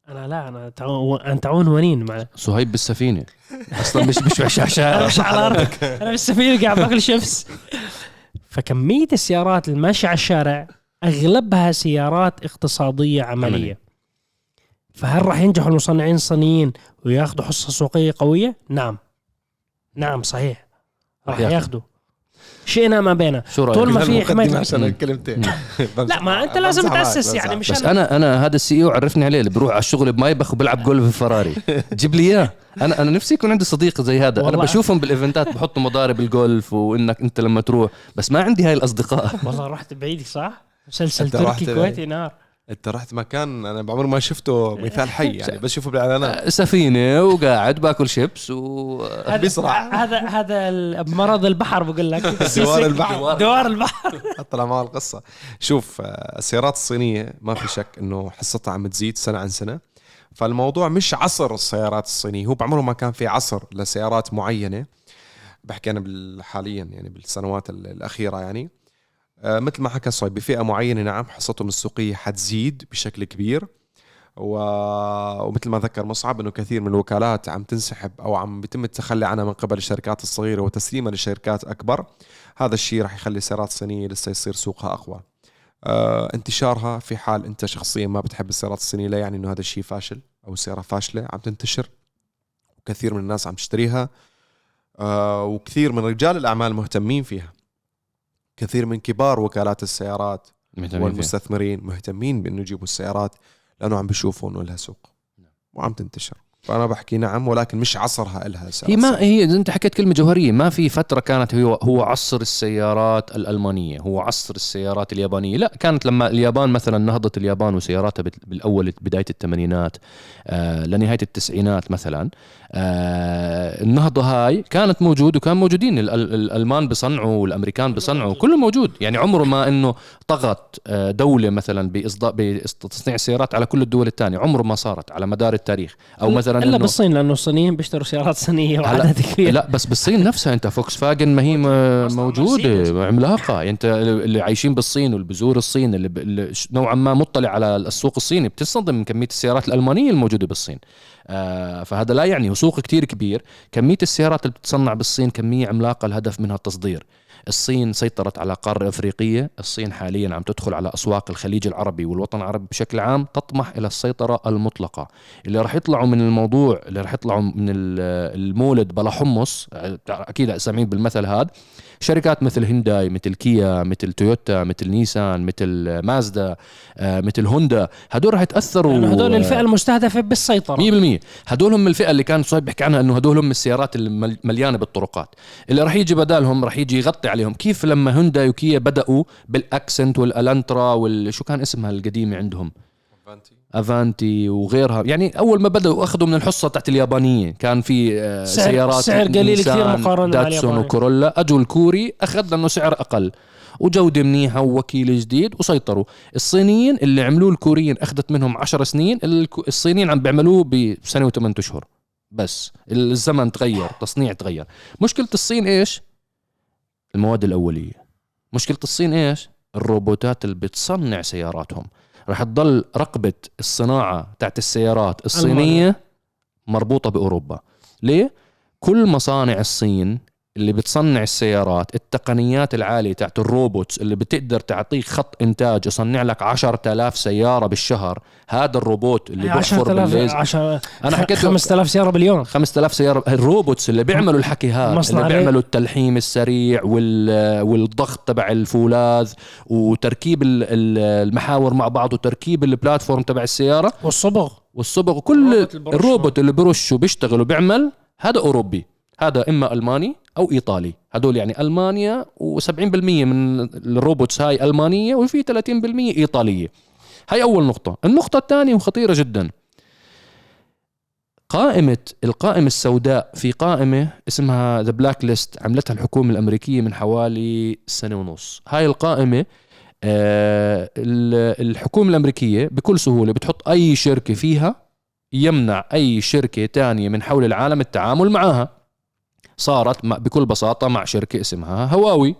أنا لا أنا تعو... أنت عنوانين مع صهيب بالسفينة. أصلا مش مش مش أنا عشان مش على أرضك. أنا بالسفينه قاعد باكل شيبس. فكمية السيارات الماشيه على الشارع أغلبها سيارات اقتصادية عمليه عملية. فهل راح ينجحوا المصنعين الصينيين وياخذوا حصة سوقية قوية؟ نعم نعم صحيح راح ياخذوا. شئنا أم أبينا؟ طول ما في حماية عشان. الكلمتين لا ما أنت لازم تأسس يعني بس مشان أنا أنا هذا ال CEO عرفني عليه اللي بروح على الشغل بمايباخ وبلعب جولف في فراري جيب لي إياه أنا أنا نفسي يكون عندي صديق زي هذا أنا. بشوفهم بالإيفنتات بحطوا مضارب الجولف وإنك أنت لما تروح بس ما عندي هاي الأصدقاء والله رحت بعيد صح؟ مسلسل تركي. كويتي نار انت رحت مكان أنا بعمري ما شفته مثال حي يعني بس شوفه بالإعلانات. سفينة وقاعد باكل شيبس و هذا بيصرع. هذا هذا مرض البحر بقول لك. دوار البحر. دوار البحر. طلع معه القصة. شوف آه، السيارات الصينية ما في شك إنه حصتها عم تزيد سنة عن سنة. فالموضوع مش عصر السيارات الصينية هو بعمره ما كان في عصر لسيارات معينة. بحكي أنا حاليا يعني بالسنوات ال- الأخيرة يعني. آه، مثل ما حكى صايب بفئة معينة نعم حصتهم السوقية حتزيد بشكل كبير. و... ومثل ما ذكر مصعب إنه كثير من الوكالات عم تنسحب أو عم بيتم التخلي عنها من قبل الشركات الصغيرة وتسليمها لشركات أكبر. هذا الشيء راح يخلي السيارات الصينيه لسه يصير سوقها أقوى. آه انتشارها في حال أنت شخصيا ما بتحب السيارات الصينية لا يعني إنه هذا الشيء فاشل أو السياره فاشلة عم تنتشر. وكثير من الناس عم تشتريها. آه وكثير من رجال الأعمال مهتمين فيها. كثير من كبار وكالات السيارات والمستثمرين مهتمين بانه يجيبوا السيارات لأنه عم بيشوفوا إنه لها سوق. وعم تنتشر. فأنا بحكي نعم ولكن مش عصرها الها هي ما هي أنت حكيت كلمة جوهرية ما في فترة كانت هو هو عصر السيارات الألمانية هو عصر السيارات اليابانية. لا كانت لما اليابان مثلا نهضت اليابان وسياراتها بالأول بداية الثمانينات آه لنهاية التسعينات مثلا. آه النهضة هاي كانت موجود وكان موجودين. ال- ال- الألمان بصنعوا والأمريكان بصنعوا كله موجود. يعني عمره ما إنه طغت آه، دولة مثلا باصداء بتصنيع السيارات على كل الدول الثانية. عمره ما صارت على مدار التاريخ أو مثلا مثلا إلا بالصين لأنه الصينيين بيشتروا سيارات صينية وعدد كبير. لا بس بالصين نفسها أنت فوكس فاجن ما هي. موجودة عملاقة. أنت اللي عايشين بالصين واللي بزور الصين اللي, نوعا ما مطلع على السوق الصيني بتصدم من كمية السيارات الألمانية الموجودة بالصين. آه فهذا لا يعني سوق كتير كبير. كمية السيارات اللي بتتصنع بالصين كمية عملاقة الهدف منها التصدير. الصين سيطرت على قارة أفريقية. الصين حاليا عم تدخل على أسواق الخليج العربي والوطن العربي بشكل عام تطمح إلى السيطرة المطلقة. اللي راح يطلعوا من الموضوع اللي راح يطلعوا من ال- المولد بلا حمص أكيد سامعين بالمثل هذا شركات مثل هنداي مثل كيا مثل تويوتا مثل نيسان مثل مازدا آه، مثل هوندا. هدول راح يتأثروا لأنه هدول الفئة المستهدفة بالسيطرة. 100% هدول هم الفئة اللي كان صهيب بيحكي عنها إنه هدول هم السيارات اللي مليانة بالطرقات. اللي راح يجي بدالهم راح يجي يغطي عليهم. كيف لما هوندا وكيا بدأوا بالأكسنت والألانترا وال شو كان اسمها القديمة عندهم؟ افانتي وغيرها. يعني أول ما بدأوا أخذوا من الحصة تحت اليابانية كان في آه، سعر- سيارات سعر قليل كثير مقارنة مع داتسون. وكورولا. اجوا الكوري أخذ لأنه سعر أقل. وجودة منيحة ووكيل جديد وسيطروا. الصينيين اللي عملوه الكوريين أخذت منهم عشر سنين الك- الصينيين عم بيعملوه بسنة وثمان أشهر. بس الزمن تغير تصنيع تغير. مشكلة الصين إيش؟ المواد الأولية. مشكلة الصين إيش؟ الروبوتات اللي بتصنع سياراتهم. راح تضل رقبة الصناعة تاعت السيارات الصينية مربوطة بأوروبا. ليه؟ كل مصانع الصين اللي بتصنع السيارات التقنيات العالية تاعت ال robots اللي بتقدر تعطيك خط إنتاج يصنع لك 10000 سيارة بالشهر هذا الروبوت اللي بيحفر 10000 بالليزر. 10 أنا حكيت 5000 سيارة باليوم. 5000 سيارة ال robots اللي بيعملوا الحكي هذا اللي بيعملوا التلحيم السريع وال والضغط تبع الفولاذ وتركيب ال- ال- المحاور مع بعض وتركيب ال platform تبع السيارة. والصبغ. والصبغ وكل الروبوت. الروبوت اللي برش وبيشتغل وبيعمل هذا أوروبي. هذا إما ألماني أو إيطالي. هدول يعني ألمانيا و70% من ال robots هاي ألمانية وفي 30% إيطالية. هاي أول نقطة. النقطة الثانية وخطيرة جدا. قائمة القائمة السوداء في قائمة اسمها the blacklist عملتها الحكومة الأمريكية من حوالي سنة ونص. هاي القائمة آه، ال- الحكومة الأمريكية بكل سهولة بتحط أي شركة فيها يمنع أي شركة تانية من حول العالم التعامل معها. صارت بكل بساطة مع شركة اسمها هواوي.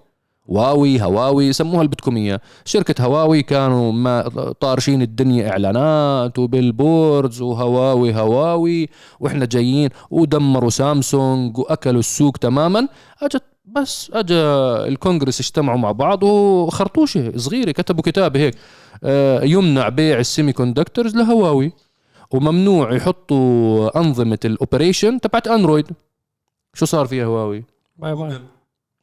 واوي هواوي سموها اللي بدكم اياه شركة هواوي كانوا ما طارشين الدنيا إعلانات وبالبوردز وهواوي هواوي. وإحنا جايين ودمروا سامسونج وأكلوا السوق تماما. أجت بس اجى الكونغرس اجتمعوا مع بعض وخرطوشة صغيرة كتبوا كتاب هيك آه، يمنع بيع ال semiconductors لهواوي. وممنوع يحطوا أنظمة ال operation تبعت أندرويد. شو صار فيها هواوي؟ bye bye.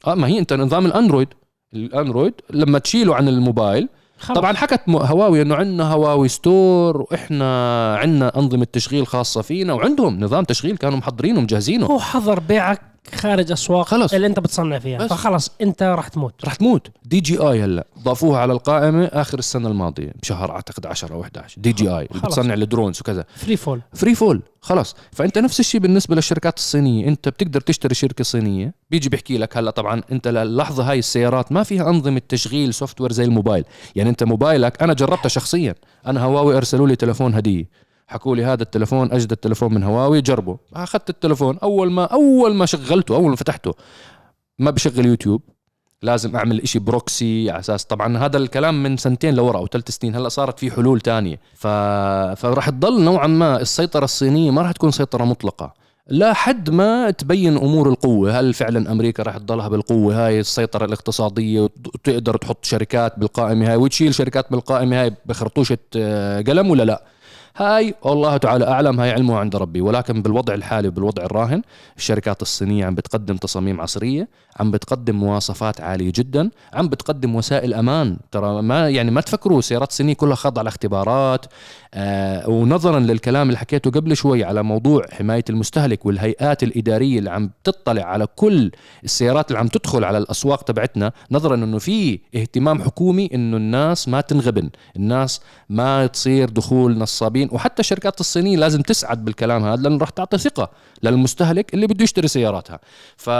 آه ما هي أنت نظام الأندرويد. الأندرويد لما تشيله عن الموبايل خلص. طبعا حكت هواوي إنه عندنا هواوي store وإحنا عندنا أنظمة تشغيل خاصة فينا وعندهم نظام تشغيل كانوا محضرينه ومجهزينه. هو حظر بيعك خارج أسواق خلص. اللي أنت بتصنع فيها. بس. فخلص أنت راح تموت. رح تموت. DJI هلا ضافوها على القائمة آخر السنة الماضية بشهر أعتقد 10 أو 11 DJI اللي. بتصنع ال drones وكذا. free fall. free fall. خلص فأنت نفس الشيء بالنسبة للشركات الصينية. أنت بتقدر تشتري شركة صينية. بيجي بيحكي لك هلا طبعا أنت للحظه هاي السيارات ما فيها أنظمة تشغيل software زي الموبايل. يعني أنت موبايلك أنا جربتها شخصيا. أنا هواوي أرسلوا لي تلفون هدية. حكوا لي هذا التلفون أجدد تلفون من هواوي جربه. أخذت التلفون. أول ما أول ما شغلته أول ما فتحته ما بشغل يوتيوب. لازم أعمل إشي proxy على أساس. طبعا هذا الكلام من سنتين لورا أو ثلاث سنين هلأ صارت في حلول تانية. ف... فراح تضل نوعا ما السيطرة الصينية ما راح تكون سيطرة مطلقة. لا حد ما تبين أمور القوة هل فعلا أمريكا راح تضلها بالقوة هاي السيطرة الاقتصادية وتقدر تحط شركات بالقائمة هاي وتشيل شركات بالقائمة هاي بخرطوشة آه، قلم ولا لا؟ هاي والله تعالى أعلم هاي علمه عند ربي. ولكن بالوضع الحالي وبالوضع الراهن الشركات الصينية عم بتقدم تصاميم عصرية عم بتقدم مواصفات عالية جدا عم بتقدم وسائل أمان. ترى ما يعني ما تفكروا سيارات الصينيه كلها خاضعة لاختبارات. آه ونظرا للكلام اللي حكيته قبل شوي على موضوع حماية المستهلك والهيئات الإدارية اللي عم تطلع على كل السيارات اللي عم تدخل على الأسواق تبعتنا نظرا إنه في اهتمام حكومي إنه الناس ما تنغبن الناس ما تصير دخول نصابين. وحتى الشركات الصينيه لازم تسعد بالكلام هذا لأنه راح تعطي ثقة للمستهلك اللي بده يشتري سياراتها. ف...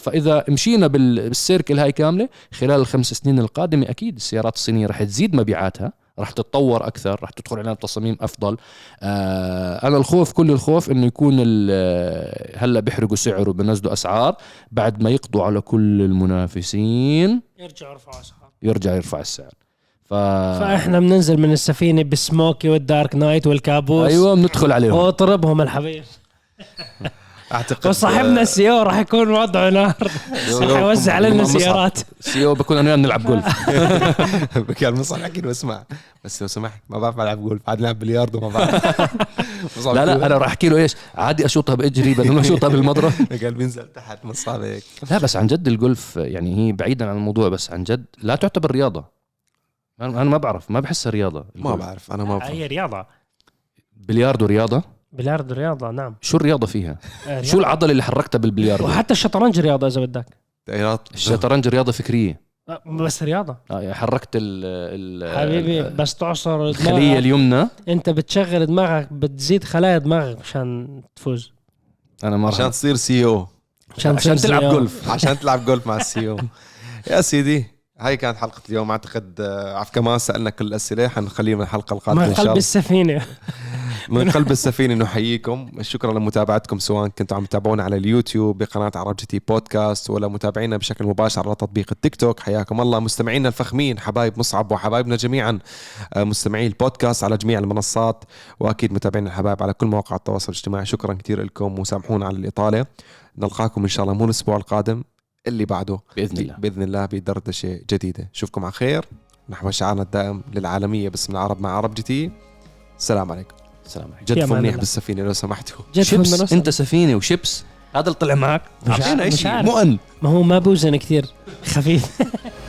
فإذا مشينا بال... بالسيركل هاي كاملة خلال الخمس سنين القادمة أكيد السيارات الصينية راح تزيد مبيعاتها راح تتطور أكثر راح تدخل علينا بتصاميم أفضل. آه أنا الخوف كل الخوف إنه يكون هلأ بيحرقوا سعر وبنزلوا أسعار بعد ما يقضوا على كل المنافسين. يرجعوا يرفعوا اسعار يرجع يرفع السعر. ف فاحنا بننزل من السفينة بالسموكي والدارك نايت والكابوس. أيوه بندخل عليهم. واطربهم الحبيب. أعتقد وصاحبنا ال CEO راح يكون وضعه نار. راح يوزع علينا. سيارات. CEO بكون أنا وياه بنلعب جولف. كان مصعب أكيد واسمع بس لو سمحت ما بعرف ألعب جولف. عاد نلعب بلياردو ما بعرف. لا لا. أنا راح أحكي له إيش. عادي أشوطها بإجري بدل ما أشوطها بالمضرب. قال بينزل تحت مصعب هيك لا بس عن جد الجولف يعني هي بعيدا عن الموضوع بس عن جد لا تعتبر رياضة. أنا أنا ما بعرف ما بحسها رياضه ما الجولف. بعرف أنا ما بعرف هي رياضة. بلياردو رياضة؟ بلياردو رياضة نعم. شو الرياضة فيها؟ آه، شو رياضة. العضلة اللي حركتها بالبلياردو؟ وحتى الشطرنج رياضة إذا بدك. الشطرنج. رياضة فكرية. آه، بس رياضة. آه، يعني حركت ال ال حبيبي بس تعصر الخلية دماغك اليمنى. أنت بتشغل دماغك بتزيد خلايا دماغك مشان تفوز. أنا ما عشان تصير CEO مشان, عشان تصير تلعب زي- جولف. عشان تلعب جولف مع ال CEO يا سيدي. هاي كانت حلقة اليوم. أعتقد آه، عف كمان سألنا كل الأسئلة. حنخليها من الحلقة القادمة من إن قلب الله. السفينة. من قلب السفينة نحييكم. شكرا لمتابعتكم. سواء كنتوا عم تتابعونا على اليوتيوب بقناة عرب جي تي بودكاست ولا متابعينا بشكل مباشر على تطبيق التيك توك. حياكم الله. مستمعينا الفخمين حبايب مصعب وحبايبنا جميعا آه، مستمعي البودكاست على جميع المنصات وأكيد متابعينا الحبايب على كل مواقع التواصل الاجتماعي. شكرا كثير لكم. وسامحونا على الإطالة. نلقاكم إن شاء الله مو الأسبوع القادم. اللي بعده بإذن الله. بإذن الله بدردشة جديدة. اشوفكم على خير. نحو شعارنا الدائم للعالمية باسم العرب مع عرب جي تي. السلام عليكم. السلام عليكم. جدفوا أمان منيح. بالسفينة لو سمحتوا. جد شيبس؟ أنت سفينة وشيبس؟ هذا اللي طلع معك. مش اعطينا شيء. مؤن. ما هو ما بوزن كثير. خفيف.